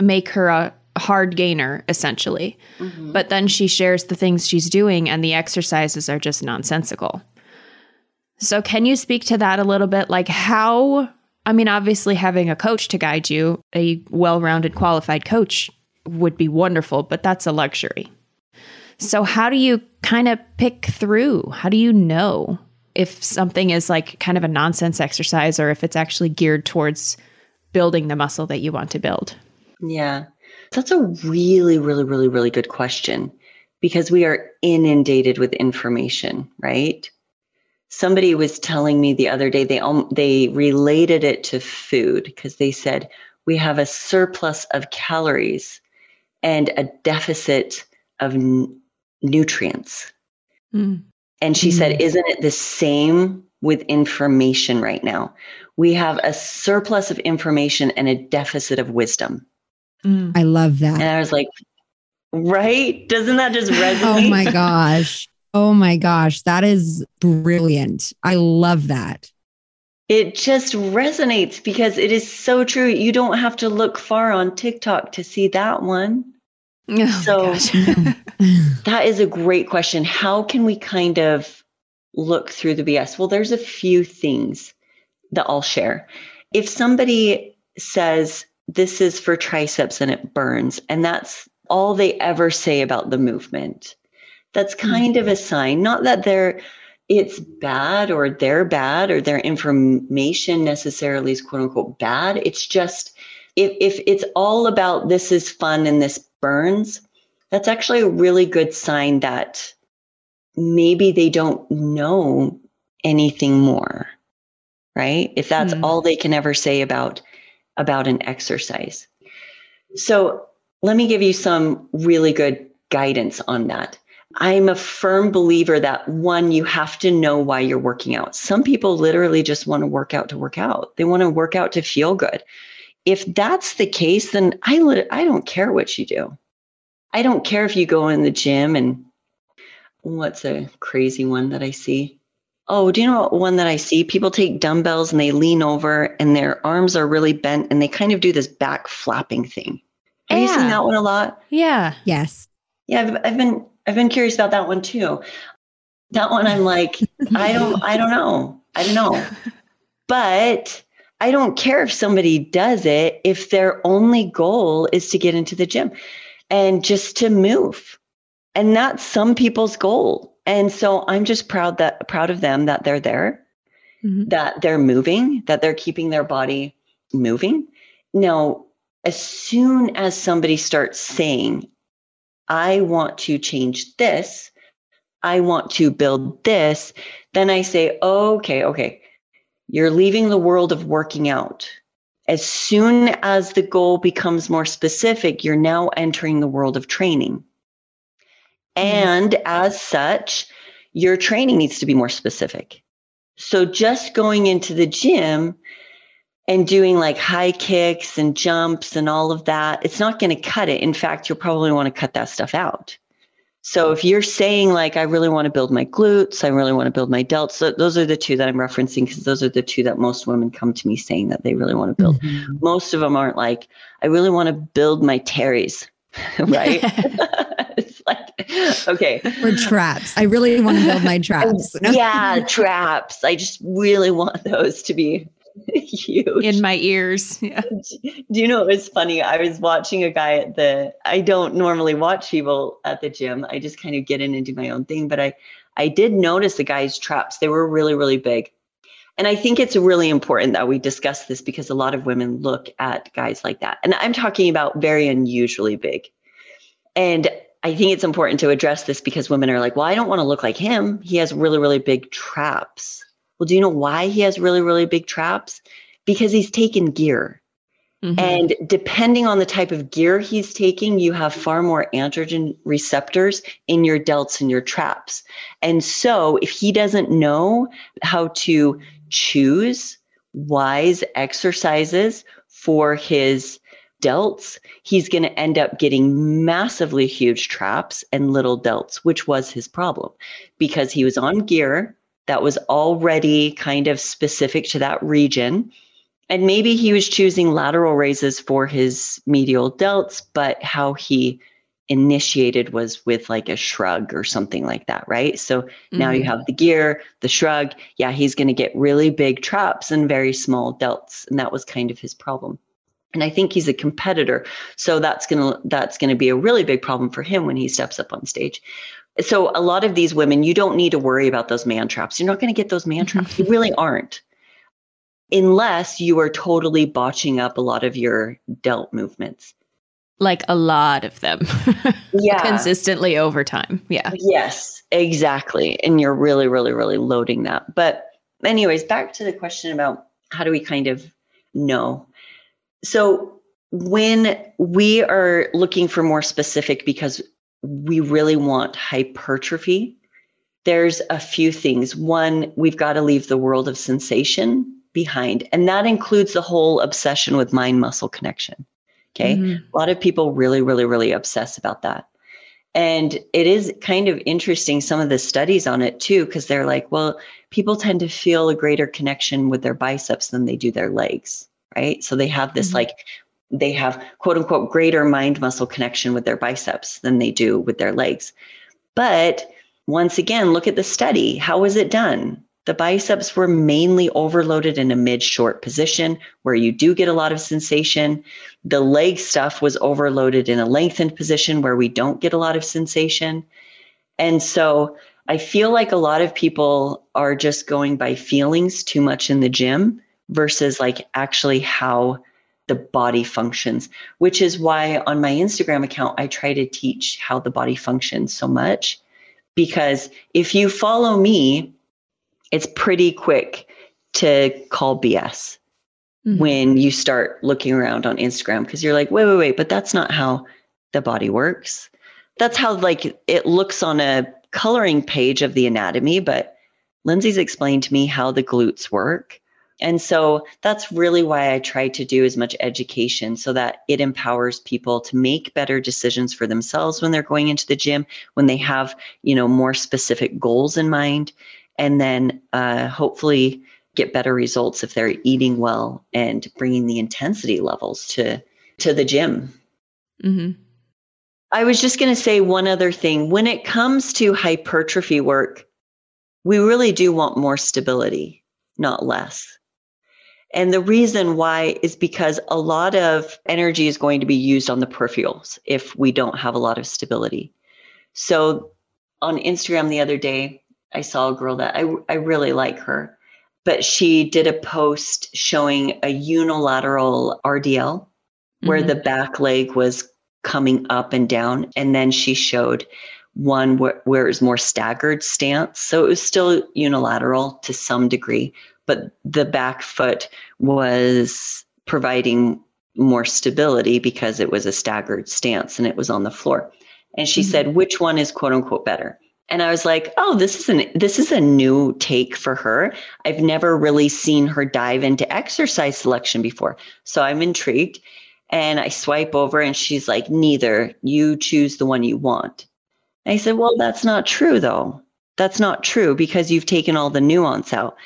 make her a hard gainer essentially. Mm-hmm. But then she shares the things she's doing and the exercises are just nonsensical. So can you speak to that a little bit like how I mean obviously having a coach to guide you, a well-rounded qualified coach would be wonderful, but that's a luxury. So how do you kind of pick through? How do you know if something is like kind of a nonsense exercise or if it's actually geared towards building the muscle that you want to build? Yeah. That's a really, really, really, really good question because we are inundated with information, right? Somebody was telling me the other day they they related it to food because they said we have a surplus of calories and a deficit of n- nutrients. Mm. And she mm. said, Isn't it the same with information right now? We have a surplus of information and a deficit of wisdom. Mm. I love that. And I was like, Right? Doesn't that just resonate? oh my gosh. Oh my gosh. That is brilliant. I love that. It just resonates because it is so true. You don't have to look far on TikTok to see that one. Oh so that is a great question. How can we kind of look through the BS? Well, there's a few things that I'll share. If somebody says this is for triceps and it burns, and that's all they ever say about the movement, that's hmm. kind mm-hmm. of a sign, not that they're it's bad or they're bad or their information necessarily is quote unquote bad. It's just if if it's all about this is fun and this burns, that's actually a really good sign that maybe they don't know anything more. Right? If that's mm. all they can ever say about about an exercise. So, let me give you some really good guidance on that. I'm a firm believer that one, you have to know why you're working out. Some people literally just want to work out to work out. They want to work out to feel good if that's the case, then I, I don't care what you do. I don't care if you go in the gym and what's a crazy one that I see? Oh, do you know one that I see? People take dumbbells and they lean over and their arms are really bent and they kind of do this back flapping thing. Have yeah. you seen that one a lot? Yeah. Yes. Yeah, I've, I've been I've been curious about that one too. That one I'm like, I don't I don't know. I don't know. But I don't care if somebody does it if their only goal is to get into the gym and just to move. And that's some people's goal. And so I'm just proud that proud of them that they're there, mm-hmm. that they're moving, that they're keeping their body moving. Now, as soon as somebody starts saying, I want to change this, I want to build this, then I say, okay, okay, you're leaving the world of working out. As soon as the goal becomes more specific, you're now entering the world of training. Mm-hmm. And as such, your training needs to be more specific. So just going into the gym and doing like high kicks and jumps and all of that, it's not going to cut it. In fact, you'll probably want to cut that stuff out. So if you're saying like I really want to build my glutes, I really want to build my delts, so those are the two that I'm referencing because those are the two that most women come to me saying that they really want to build. Mm-hmm. Most of them aren't like I really want to build my teres, right? it's like okay. Or traps. I really want to build my traps. yeah, traps. I just really want those to be huge in my ears. Yeah. Do you know it was funny? I was watching a guy at the I don't normally watch people at the gym. I just kind of get in and do my own thing, but I I did notice the guy's traps. They were really really big. And I think it's really important that we discuss this because a lot of women look at guys like that. And I'm talking about very unusually big. And I think it's important to address this because women are like, well, I don't want to look like him. He has really, really big traps. Well, do you know why he has really, really big traps? Because he's taken gear. Mm-hmm. And depending on the type of gear he's taking, you have far more androgen receptors in your delts and your traps. And so, if he doesn't know how to choose wise exercises for his delts, he's going to end up getting massively huge traps and little delts, which was his problem because he was on gear that was already kind of specific to that region. And maybe he was choosing lateral raises for his medial delts, but how he initiated was with like a shrug or something like that, right? So mm-hmm. now you mm-hmm. have the gear, the shrug. Yeah, he's going to get really big traps and very small delts. And that was kind of his problem. And I think he's a competitor. So that's going to that's going to be a really big problem for him when he steps up on stage. So a lot of these women, you don't need to worry about those man traps. You're not going to get those man traps. you really aren't. Unless you are totally botching up a lot of your delt movements. Like a lot of them. Yeah. Consistently over time. Yeah. Yes, exactly. And you're really, really, really loading that. But, anyways, back to the question about how do we kind of know? So, when we are looking for more specific because we really want hypertrophy, there's a few things. One, we've got to leave the world of sensation behind, and that includes the whole obsession with mind muscle connection. Okay. Mm-hmm. A lot of people really, really, really obsess about that. And it is kind of interesting, some of the studies on it too, because they're like, well, people tend to feel a greater connection with their biceps than they do their legs. Right. So they have this mm-hmm. like, they have quote unquote greater mind muscle connection with their biceps than they do with their legs. But once again, look at the study. How was it done? The biceps were mainly overloaded in a mid short position where you do get a lot of sensation. The leg stuff was overloaded in a lengthened position where we don't get a lot of sensation. And so I feel like a lot of people are just going by feelings too much in the gym versus like actually how the body functions, which is why on my Instagram account, I try to teach how the body functions so much. Because if you follow me, it's pretty quick to call BS mm-hmm. when you start looking around on Instagram because you're like, wait, wait, wait, but that's not how the body works. That's how like it looks on a coloring page of the anatomy, but Lindsay's explained to me how the glutes work. And so that's really why I try to do as much education so that it empowers people to make better decisions for themselves when they're going into the gym, when they have, you know, more specific goals in mind and then uh, hopefully get better results if they're eating well and bringing the intensity levels to to the gym. Mm-hmm. I was just going to say one other thing. When it comes to hypertrophy work, we really do want more stability, not less. And the reason why is because a lot of energy is going to be used on the peripherals if we don't have a lot of stability. So on Instagram the other day, I saw a girl that I, I really like her, but she did a post showing a unilateral RDL mm-hmm. where the back leg was coming up and down. And then she showed one where, where it was more staggered stance. So it was still unilateral to some degree, but the back foot was providing more stability because it was a staggered stance and it was on the floor. And she mm-hmm. said, which one is quote unquote better? And I was like, "Oh, this is an this is a new take for her. I've never really seen her dive into exercise selection before, so I'm intrigued." And I swipe over, and she's like, "Neither. You choose the one you want." And I said, "Well, that's not true, though. That's not true because you've taken all the nuance out."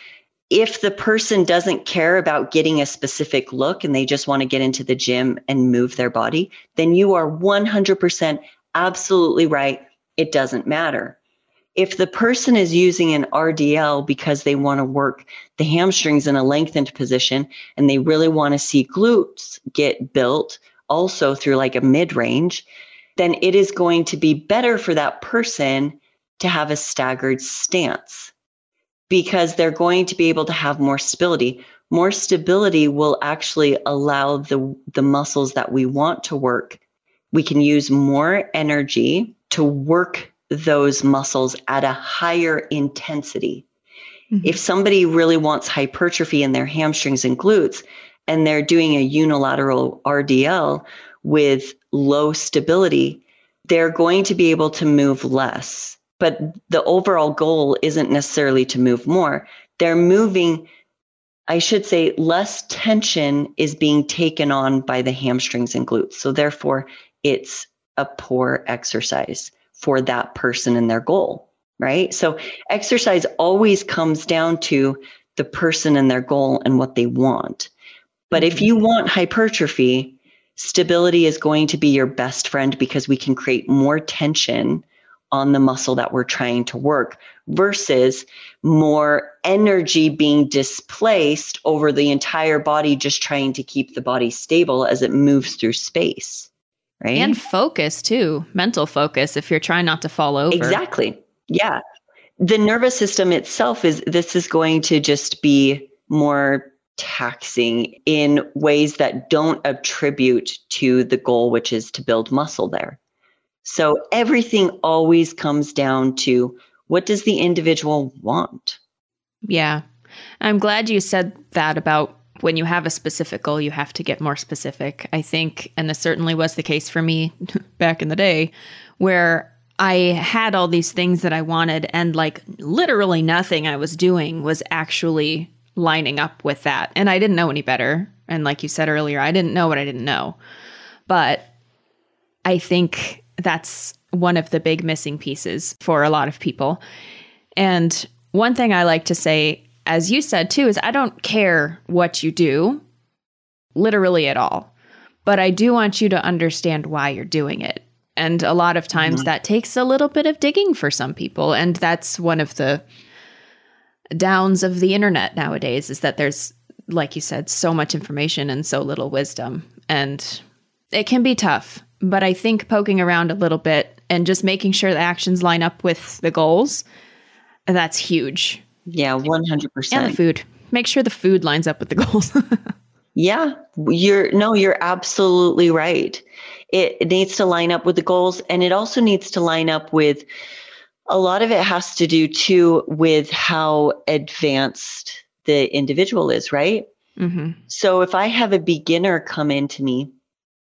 If the person doesn't care about getting a specific look and they just want to get into the gym and move their body, then you are 100% absolutely right. It doesn't matter if the person is using an RDL because they want to work the hamstrings in a lengthened position and they really want to see glutes get built also through like a mid range, then it is going to be better for that person to have a staggered stance because they're going to be able to have more stability. More stability will actually allow the, the muscles that we want to work. We can use more energy to work those muscles at a higher intensity. Mm-hmm. If somebody really wants hypertrophy in their hamstrings and glutes and they're doing a unilateral RDL with low stability, they're going to be able to move less. But the overall goal isn't necessarily to move more. They're moving, I should say, less tension is being taken on by the hamstrings and glutes. So therefore, it's a poor exercise for that person and their goal, right? So exercise always comes down to the person and their goal and what they want. But if mm-hmm. you want hypertrophy, stability is going to be your best friend because we can create more tension on the muscle that we're trying to work versus more energy being displaced over the entire body, just trying to keep the body stable as it moves through space. Right? And focus too, mental focus if you're trying not to fall over. Exactly. Yeah. The nervous system itself is this is going to just be more taxing in ways that don't attribute to the goal, which is to build muscle there. So everything always comes down to what does the individual want? Yeah. I'm glad you said that about when you have a specific goal, you have to get more specific. I think, and this certainly was the case for me back in the day, where I had all these things that I wanted, and like literally nothing I was doing was actually lining up with that. And I didn't know any better. And like you said earlier, I didn't know what I didn't know. But I think that's one of the big missing pieces for a lot of people. And one thing I like to say, as you said too, is I don't care what you do, literally at all. But I do want you to understand why you're doing it. And a lot of times mm-hmm. that takes a little bit of digging for some people. And that's one of the downs of the internet nowadays is that there's, like you said, so much information and so little wisdom. And it can be tough. But I think poking around a little bit and just making sure the actions line up with the goals, that's huge. Yeah, 100%. And the food. Make sure the food lines up with the goals. yeah, you're no, you're absolutely right. It, it needs to line up with the goals and it also needs to line up with a lot of it has to do too with how advanced the individual is, right? Mm-hmm. So if I have a beginner come into me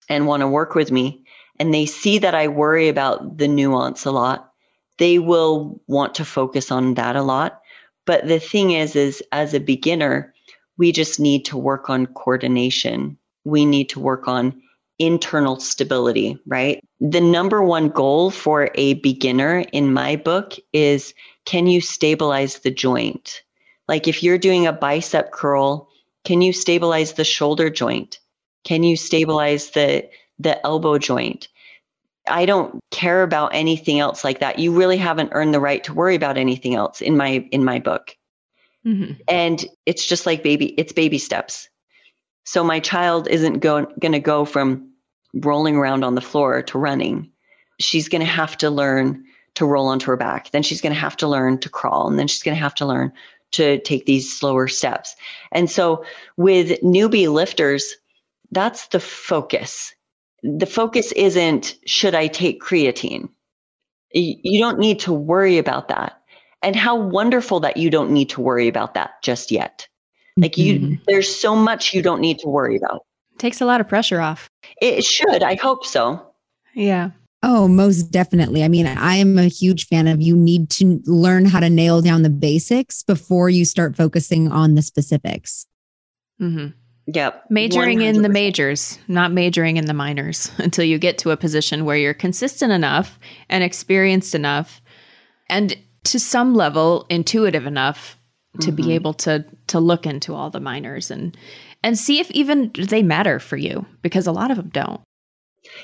and want to work with me, and they see that I worry about the nuance a lot, they will want to focus on that a lot. But the thing is, is as a beginner, we just need to work on coordination. We need to work on internal stability, right? The number one goal for a beginner in my book is can you stabilize the joint? Like if you're doing a bicep curl, can you stabilize the shoulder joint? Can you stabilize the the elbow joint? I don't care about anything else like that. You really haven't earned the right to worry about anything else in my in my book. Mm-hmm. And it's just like baby, it's baby steps. So my child isn't going to go from rolling around on the floor to running. She's going to have to learn to roll onto her back. Then she's going to have to learn to crawl. And then she's going to have to learn to take these slower steps. And so with newbie lifters, that's the focus. The focus isn't should I take creatine? You don't need to worry about that. And how wonderful that you don't need to worry about that just yet. Like you mm-hmm. there's so much you don't need to worry about. Takes a lot of pressure off. It should. I hope so. Yeah. Oh, most definitely. I mean, I am a huge fan of you need to learn how to nail down the basics before you start focusing on the specifics. Mm-hmm. Yep. Majoring 100%. in the majors, not majoring in the minors until you get to a position where you're consistent enough and experienced enough and to some level intuitive enough to mm-hmm. be able to to look into all the minors and and see if even they matter for you because a lot of them don't.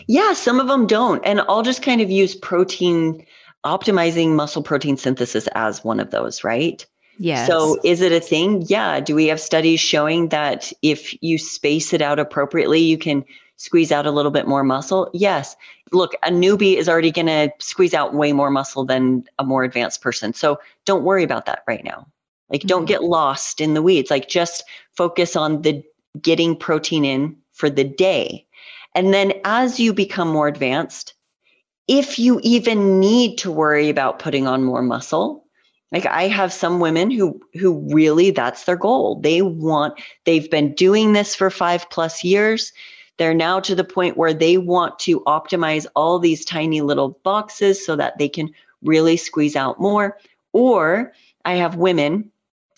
Yeah, some of them don't. And I'll just kind of use protein optimizing muscle protein synthesis as one of those, right? Yes. So is it a thing? Yeah. Do we have studies showing that if you space it out appropriately, you can squeeze out a little bit more muscle? Yes. Look, a newbie is already going to squeeze out way more muscle than a more advanced person. So don't worry about that right now. Like, don't mm-hmm. get lost in the weeds. Like, just focus on the getting protein in for the day. And then as you become more advanced, if you even need to worry about putting on more muscle, like I have some women who who really that's their goal. They want they've been doing this for 5 plus years. They're now to the point where they want to optimize all these tiny little boxes so that they can really squeeze out more. Or I have women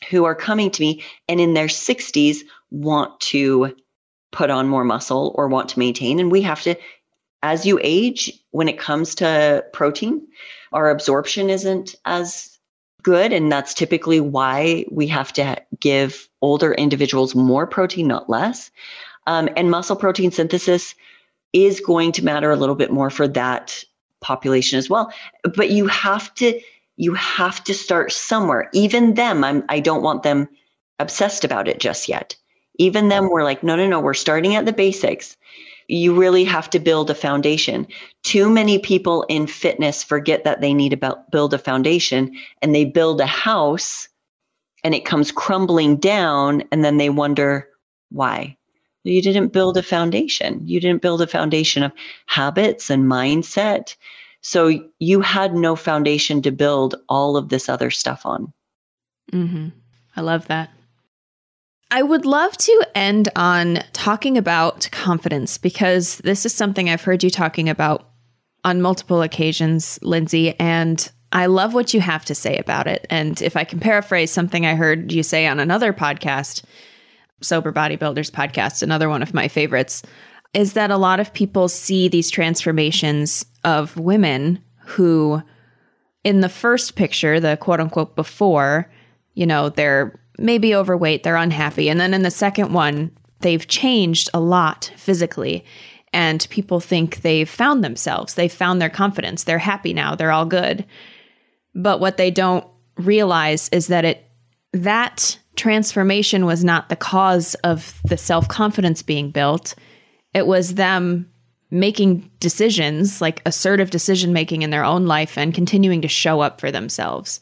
who are coming to me and in their 60s want to put on more muscle or want to maintain. And we have to, as you age, when it comes to protein, our absorption isn't as good. And that's typically why we have to give older individuals more protein, not less. Um, and muscle protein synthesis is going to matter a little bit more for that population as well. But you have to you have to start somewhere. Even them, I'm, I don't want them obsessed about it just yet. Even them, we're like, no, no, no, we're starting at the basics. You really have to build a foundation. Too many people in fitness forget that they need to build a foundation and they build a house and it comes crumbling down and then they wonder why. You didn't build a foundation. You didn't build a foundation of habits and mindset. So you had no foundation to build all of this other stuff on. Mm-hmm. I love that. I would love to end on talking about confidence because this is something I've heard you talking about on multiple occasions, Lindsay, and I love what you have to say about it. And if I can paraphrase something I heard you say on another podcast, Sober Bodybuilders podcast, another one of my favorites, is that a lot of people see these transformations of women who, in the first picture, the quote unquote before, you know, they're maybe overweight, they're unhappy. And then in the second one, they've changed a lot physically. And people think they've found themselves, they've found their confidence, they're happy now, they're all good. But what they don't realize is that it that transformation was not the cause of the self-confidence being built. It was them making decisions, like assertive decision making in their own life and continuing to show up for themselves.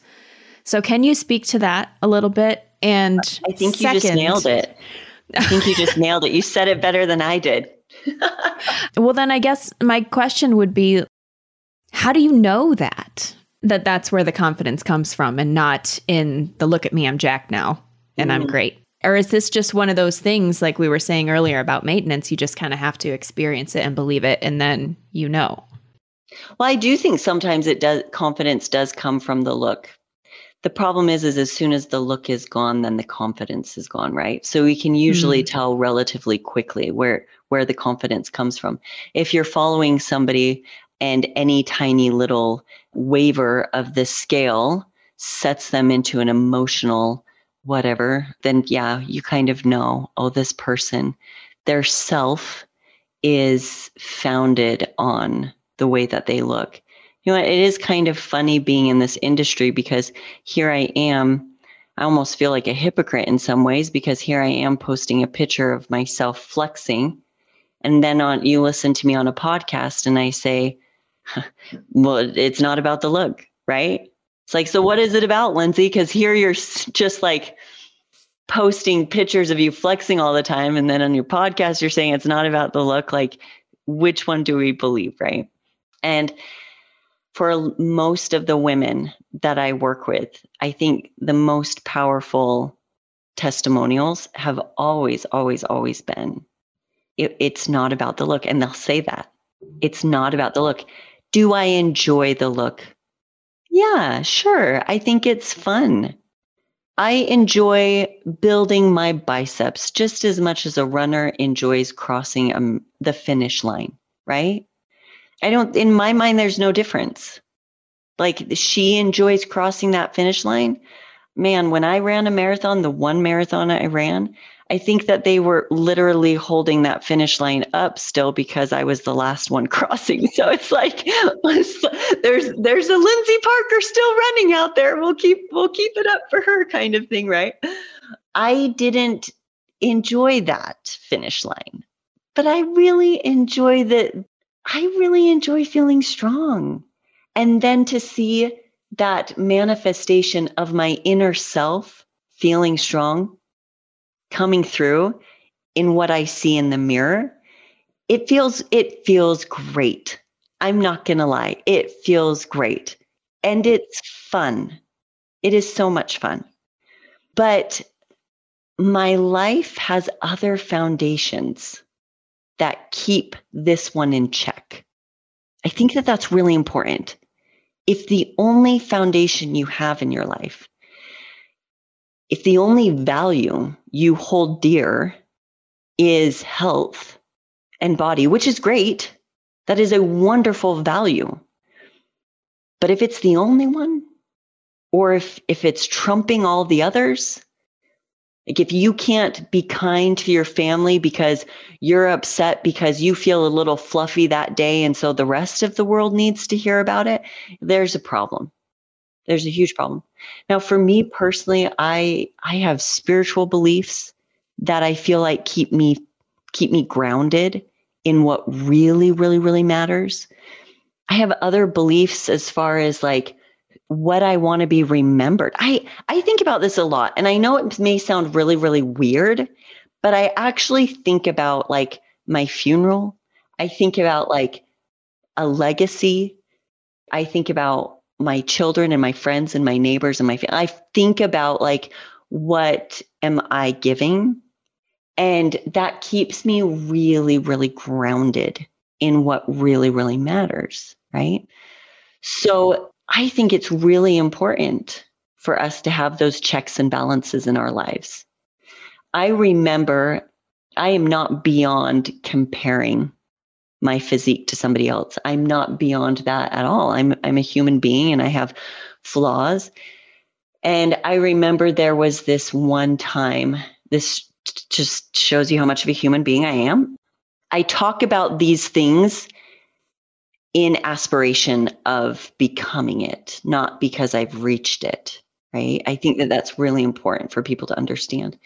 So, can you speak to that a little bit? And I think second, you just nailed it. I think you just nailed it. You said it better than I did. well, then I guess my question would be how do you know that? That that's where the confidence comes from and not in the look at me, I'm Jack now and mm. I'm great. Or is this just one of those things like we were saying earlier about maintenance? You just kind of have to experience it and believe it and then you know. Well, I do think sometimes it does confidence does come from the look the problem is is as soon as the look is gone then the confidence is gone right? So we can usually mm. tell relatively quickly where where the confidence comes from. If you're following somebody and any tiny little waver of the scale sets them into an emotional whatever then yeah you kind of know oh this person their self is founded on the way that they look you know, it is kind of funny being in this industry because here I am. I almost feel like a hypocrite in some ways because here I am posting a picture of myself flexing. And then on you listen to me on a podcast and I say, well, it's not about the look, right? It's like, so what is it about, Lindsay? Because here you're just like posting pictures of you flexing all the time. And then on your podcast, you're saying it's not about the look. Like, which one do we believe, right? And for most of the women that I work with, I think the most powerful testimonials have always, always, always been it, it's not about the look. And they'll say that it's not about the look. Do I enjoy the look? Yeah, sure. I think it's fun. I enjoy building my biceps just as much as a runner enjoys crossing um, the finish line, right? I don't, in my mind, there's no difference. Like she enjoys crossing that finish line. Man, when I ran a marathon, the one marathon I ran, I think that they were literally holding that finish line up still because I was the last one crossing. So it's like there's there's a Lindsay Parker still running out there. We'll keep we'll keep it up for her kind of thing, right? I didn't enjoy that finish line. But I really enjoy the I really enjoy feeling strong. And then to see that manifestation of my inner self feeling strong coming through in what I see in the mirror, it feels it feels great. I'm not going to lie. It feels great. And it's fun. It is so much fun. But my life has other foundations that keep this one in check. I think that that's really important. If the only foundation you have in your life, if the only value you hold dear is health and body, which is great, that is a wonderful value. But if it's the only one, or if, if it's trumping all the others, like if you can't be kind to your family because you're upset because you feel a little fluffy that day and so the rest of the world needs to hear about it, there's a problem. There's a huge problem. Now for me personally, I I have spiritual beliefs that I feel like keep me keep me grounded in what really, really, really matters. I have other beliefs as far as like what I want to be remembered. I I think about this a lot and I know it may sound really really weird, but I actually think about like my funeral. I think about like a legacy. I think about my children and my friends and my neighbors and my family. I think about like what am I giving? And that keeps me really, really grounded in what really, really matters. Right. So I think it's really important for us to have those checks and balances in our lives. I remember I am not beyond comparing my physique to somebody else. I'm not beyond that at all. I'm I'm a human being and I have flaws. And I remember there was this one time this just shows you how much of a human being I am. I talk about these things in aspiration of becoming it, not because I've reached it. Right. I think that that's really important for people to understand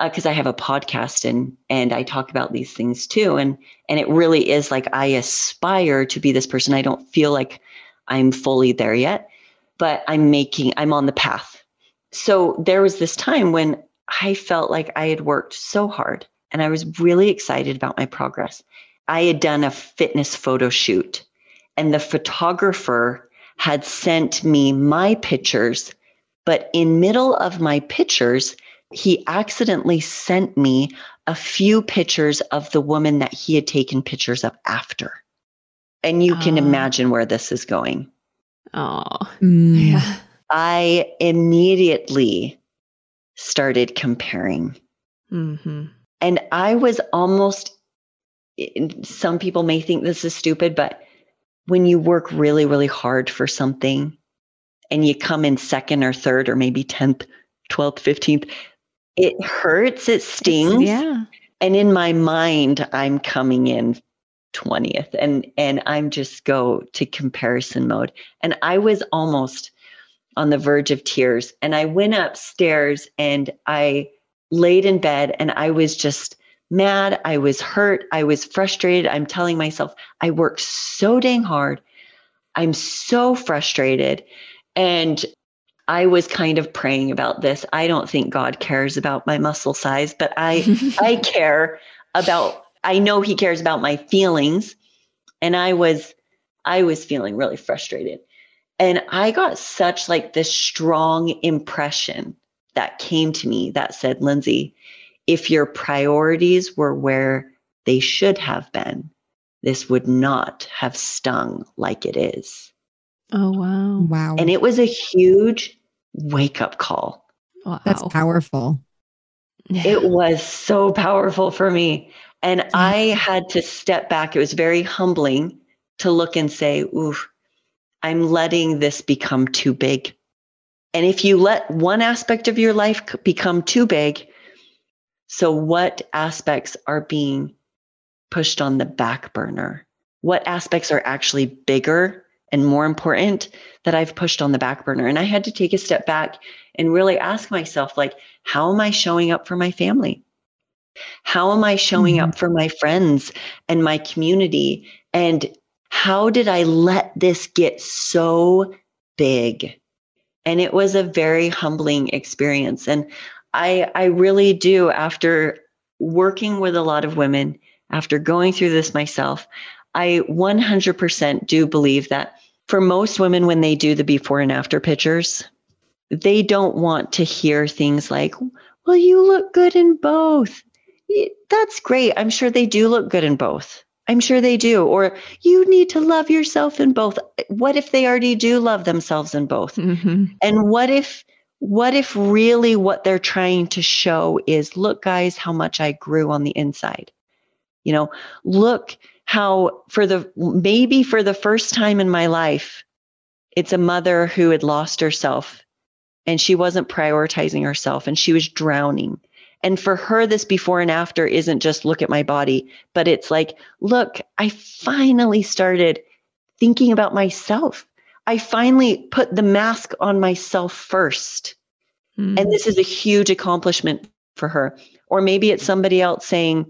because uh, I have a podcast and and I talk about these things too. And and it really is like I aspire to be this person. I don't feel like I'm fully there yet, but I'm making I'm on the path. So there was this time when I felt like I had worked so hard and I was really excited about my progress. I had done a fitness photo shoot and the photographer had sent me my pictures but in middle of my pictures he accidentally sent me a few pictures of the woman that he had taken pictures of after and you can ah. imagine where this is going oh mm. yeah i immediately started comparing mm-hmm. and i was almost some people may think this is stupid but when you work really, really hard for something and you come in second or third or maybe 10th, 12th, 15th, it hurts, it stings. yeah. And in my mind, I'm coming in 20th and and I'm just go to comparison mode. And I was almost on the verge of tears. And I went upstairs and I laid in bed and I was just mad. I was hurt. I was frustrated. I'm telling myself, I worked so dang hard. I'm so frustrated. And I was kind of praying about this. I don't think God cares about my muscle size, but I I care about I know he cares about my feelings and I was I was feeling really frustrated. And I got such like this strong impression that came to me that said, Lindsay, if your priorities were where they should have been, this would not have stung like it is. Oh, wow. Wow. And it was a huge wake up call. Wow. That's powerful. It was so powerful for me. And I had to step back. It was very humbling to look and say, Ooh, I'm letting this become too big. And if you let one aspect of your life become too big, so, what aspects are being pushed on the back burner? What aspects are actually bigger and more important that I've pushed on the back burner? And I had to take a step back and really ask myself, like, how am I showing up for my family? How am I showing mm-hmm. up for my friends and my community? And how did I let this get so big? And it was a very humbling experience. And I I really do after working with a lot of women, after going through this myself, I 100% do believe that for most women when they do the before and after pictures, they don't want to hear things like, "Well, you look good in both." That's great. I'm sure they do look good in both. I'm sure they do. Or you need to love yourself in both. What if they already do love themselves in both? Mm-hmm. And what if what if really what they're trying to show is look, guys, how much I grew on the inside? You know, look how for the maybe for the first time in my life, it's a mother who had lost herself and she wasn't prioritizing herself and she was drowning. And for her, this before and after isn't just look at my body, but it's like, look, I finally started thinking about myself. I finally put the mask on myself first. Mm-hmm. And this is a huge accomplishment for her. Or maybe it's somebody else saying,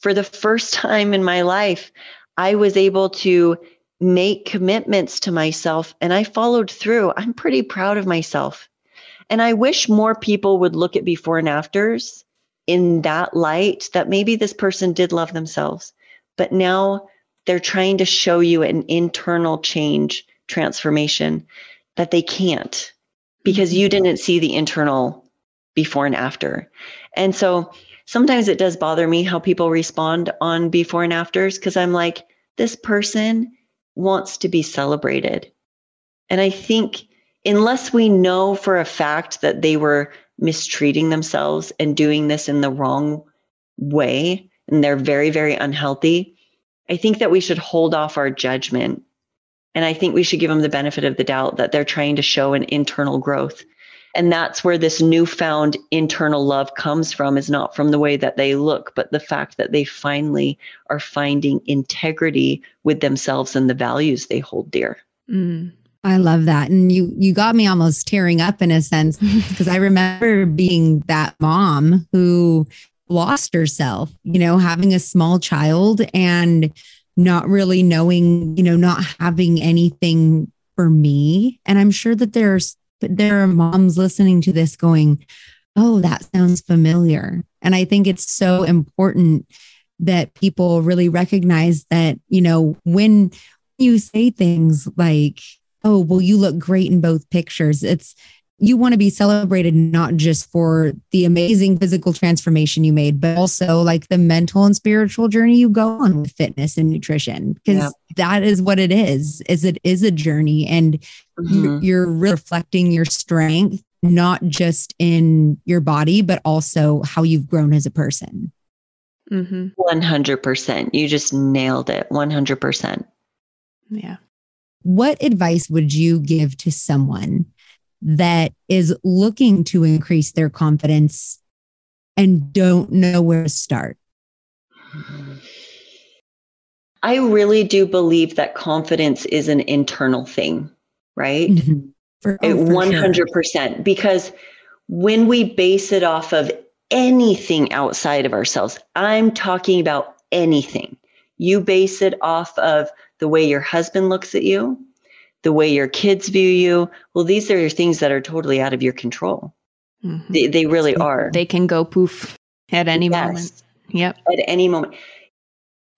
for the first time in my life, I was able to make commitments to myself and I followed through. I'm pretty proud of myself. And I wish more people would look at before and afters in that light that maybe this person did love themselves, but now they're trying to show you an internal change, transformation that they can't because you mm-hmm. didn't see the internal before and after. And so sometimes it does bother me how people respond on before and afters because I'm like, this person wants to be celebrated. And I think unless we know for a fact that they were mistreating themselves and doing this in the wrong way, and they're very, very unhealthy, I think that we should hold off our judgment. And I think we should give them the benefit of the doubt that they're trying to show an internal growth. And that's where this newfound internal love comes from, is not from the way that they look, but the fact that they finally are finding integrity with themselves and the values they hold dear. Mm. I love that. And you you got me almost tearing up in a sense because I remember being that mom who lost herself, you know, having a small child and not really knowing, you know, not having anything for me. And I'm sure that there's there are moms listening to this going, "Oh, that sounds familiar." And I think it's so important that people really recognize that, you know, when you say things like oh, well, you look great in both pictures. It's, you want to be celebrated not just for the amazing physical transformation you made, but also like the mental and spiritual journey you go on with fitness and nutrition, because yeah. that is what it is. Is it is a journey, and mm-hmm. you're reflecting your strength not just in your body, but also how you've grown as a person. Mm-hmm. 100%. You just nailed it. 100%. Yeah what advice would you give to someone that is looking to increase their confidence and don't know where to start? I really do believe that confidence is an internal thing, right? Mm-hmm. For, oh, 100%. Sure. Because when we base it off of anything outside of ourselves, I'm talking about anything. You base it off of the way your husband looks at you, the way your kids view you. Well, these are your things that are totally out of your control. Mm-hmm. They, they, really are. They can go poof at any yes. moment. Yep. At any moment.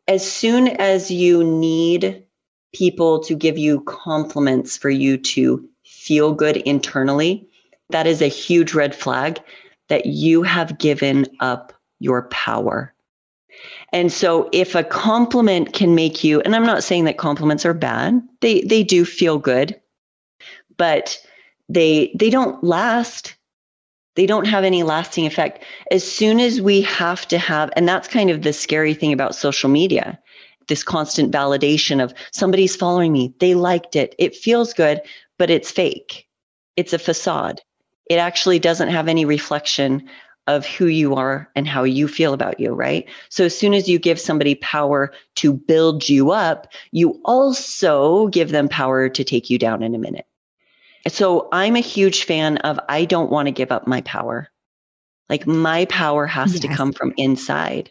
As soon as you need people to give you compliments for you to feel good internally, that is a huge red flag that you have given up your power. And so if a compliment can make you, and I'm not saying that compliments are bad, they they do feel good, but they they don't last. They don't have any lasting effect. As soon as we have to have, and that's kind of the scary thing about social media, this constant validation of somebody's following me, they liked it, it feels good, but it's fake. It's a facade. It actually doesn't have any reflection of who you are and how you feel about you, right? So as soon as you give somebody power to build you up, you also give them power to take you down in a minute. So I'm a huge fan of I don't want to give up my power. Like my power has yes. to come from inside.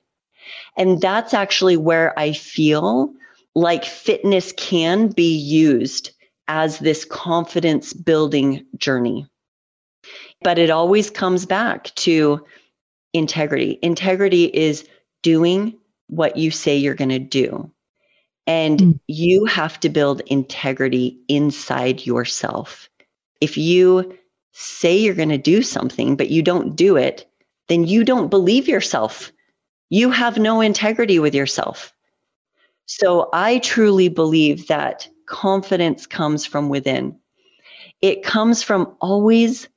And that's actually where I feel like fitness can be used as this confidence building journey. But it always comes back to integrity. Integrity is doing what you say you're going to do. And mm. you have to build integrity inside yourself. If you say you're going to do something, but you don't do it, then you don't believe yourself. You have no integrity with yourself. So I truly believe that confidence comes from within. It comes from always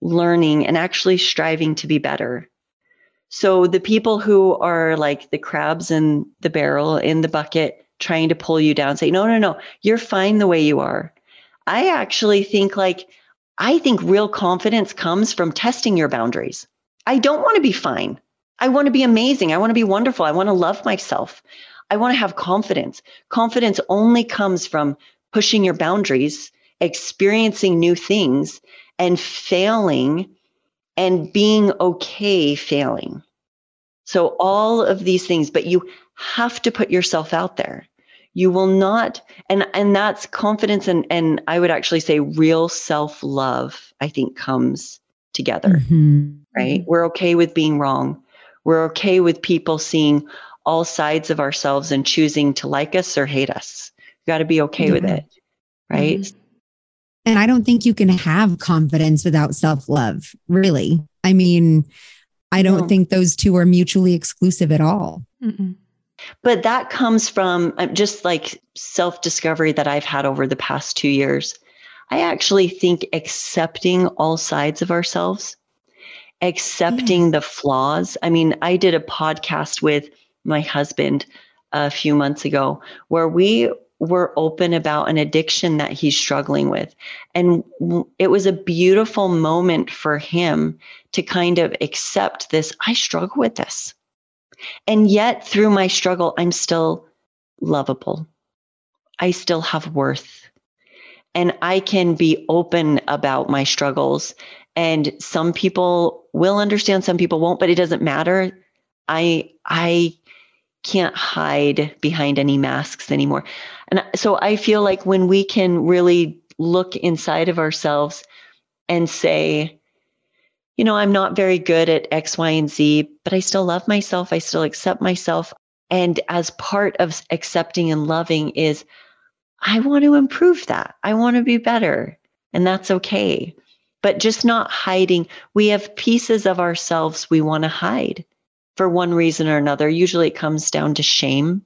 learning and actually striving to be better. So the people who are like the crabs in the barrel in the bucket trying to pull you down say, no, no, no, you're fine the way you are. I actually think like, I think real confidence comes from testing your boundaries. I don't want to be fine. I want to be amazing. I want to be wonderful. I want to love myself. I want to have confidence. Confidence only comes from pushing your boundaries, experiencing new things, and failing and being okay failing. So all of these things, but you have to put yourself out there. You will not, and and that's confidence and and I would actually say real self-love, I think comes together. Mhm. Right. We're okay with being wrong. We're okay with people seeing all sides of ourselves and choosing to like us or hate us. You got to be okay with it. Right. And I don't think you can have confidence without self love, really. I mean, I don't No. think those two are mutually exclusive at all. Mm-mm. But that comes from uh, just like self discovery that I've had over the past two years. I actually think accepting all sides of ourselves, accepting the flaws. I mean, I did a podcast with my husband a few months ago where we were open about an addiction that he's struggling with. And it was a beautiful moment for him to kind of accept this. I struggle with this. And yet, through my struggle, I'm still lovable. I still have worth. And I can be open about my struggles. And some people will understand, some people won't, but it doesn't matter. I, I can't hide behind any masks anymore. And so I feel like when we can really look inside of ourselves and say, you know, I'm not very good at X, Y, and Z, but I still love myself. I still accept myself. And as part of accepting and loving is, I want to improve that. I want to be better. And that's okay. But just not hiding. We have pieces of ourselves we want to hide for one reason or another. Usually it comes down to shame.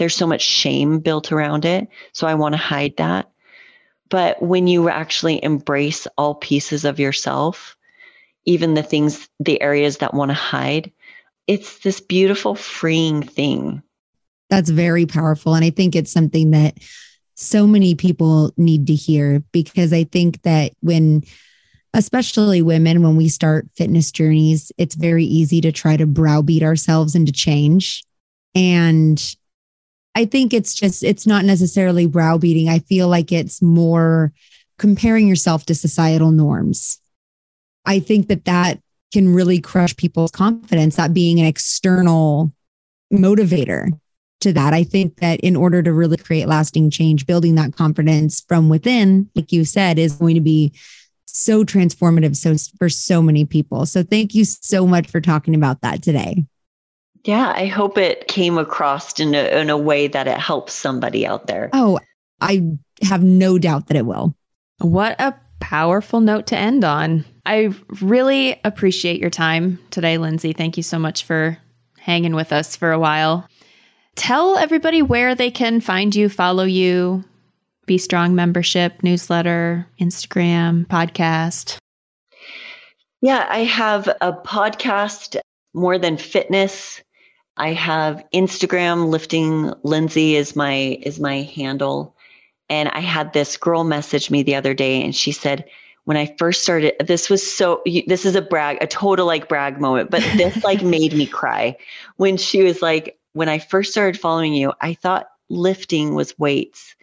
There's so much shame built around it. So I want to hide that. But when you actually embrace all pieces of yourself, even the things, the areas that want to hide, it's this beautiful, freeing thing. That's very powerful. And I think it's something that so many people need to hear because I think that when, especially women, when we start fitness journeys, it's very easy to try to browbeat ourselves into change. And I think it's just, it's not necessarily browbeating. I feel like it's more comparing yourself to societal norms. I think that that can really crush people's confidence, that being an external motivator to that. I think that in order to really create lasting change, building that confidence from within, like you said, is going to be so transformative so for so many people. So thank you so much for talking about that today. Yeah, I hope it came across in a, in a way that it helps somebody out there. Oh, I have no doubt that it will. What a powerful note to end on. I really appreciate your time today, Lindsay. Thank you so much for hanging with us for a while. Tell everybody where they can find you, follow you, Be Strong membership, newsletter, Instagram, podcast. Yeah, I have a podcast, More Than Fitness. I have Instagram, Lifting Lindsay is my is my handle. And I had this girl message me the other day, and she said, when I first started, this was so, this is a brag, a total like brag moment, but this like made me cry when she was like, when I first started following you, I thought lifting was weights.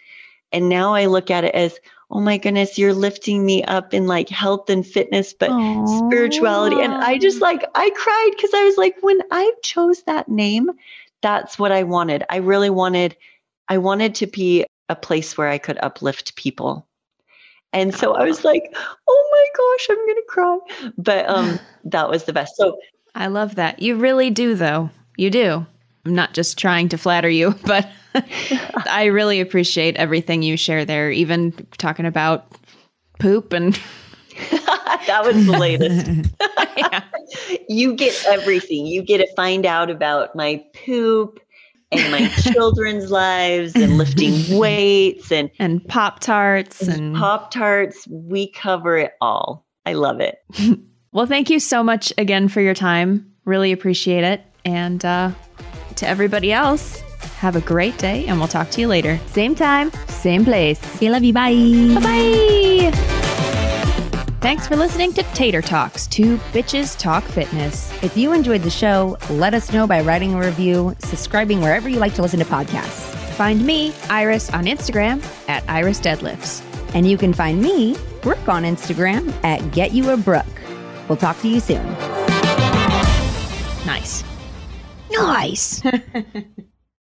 And now I look at it as, oh my goodness, you're lifting me up in like health and fitness, but spirituality. And I just like, I cried because I was like, when I chose that name, that's what I wanted. I really wanted, I wanted to be a place where I could uplift people. And so I was like, oh my gosh, I'm going to cry. But um, that was the best. So I love that. You really do, though. You do. I'm not just trying to flatter you, but I really appreciate everything you share there, even talking about poop and that was the latest. yeah. you get everything. You get to find out about my poop and my children's lives and lifting weights and and Pop Tarts and Pop Tarts. We cover it all. I love it. Well, thank you so much again for your time. Really appreciate it. And uh, to everybody else, have a great day, and we'll talk to you later. Same time, same place. Okay, love you. Bye. Bye. Thanks for listening to Tater Talks, two bitches talk fitness. If you enjoyed the show, let us know by writing a review, subscribing wherever you like to listen to podcasts. Find me, Iris, on Instagram at Iris Deadlifts. And you can find me, Brooke, on Instagram at Get You a Brooke. We'll talk to you soon. Nice. Nice.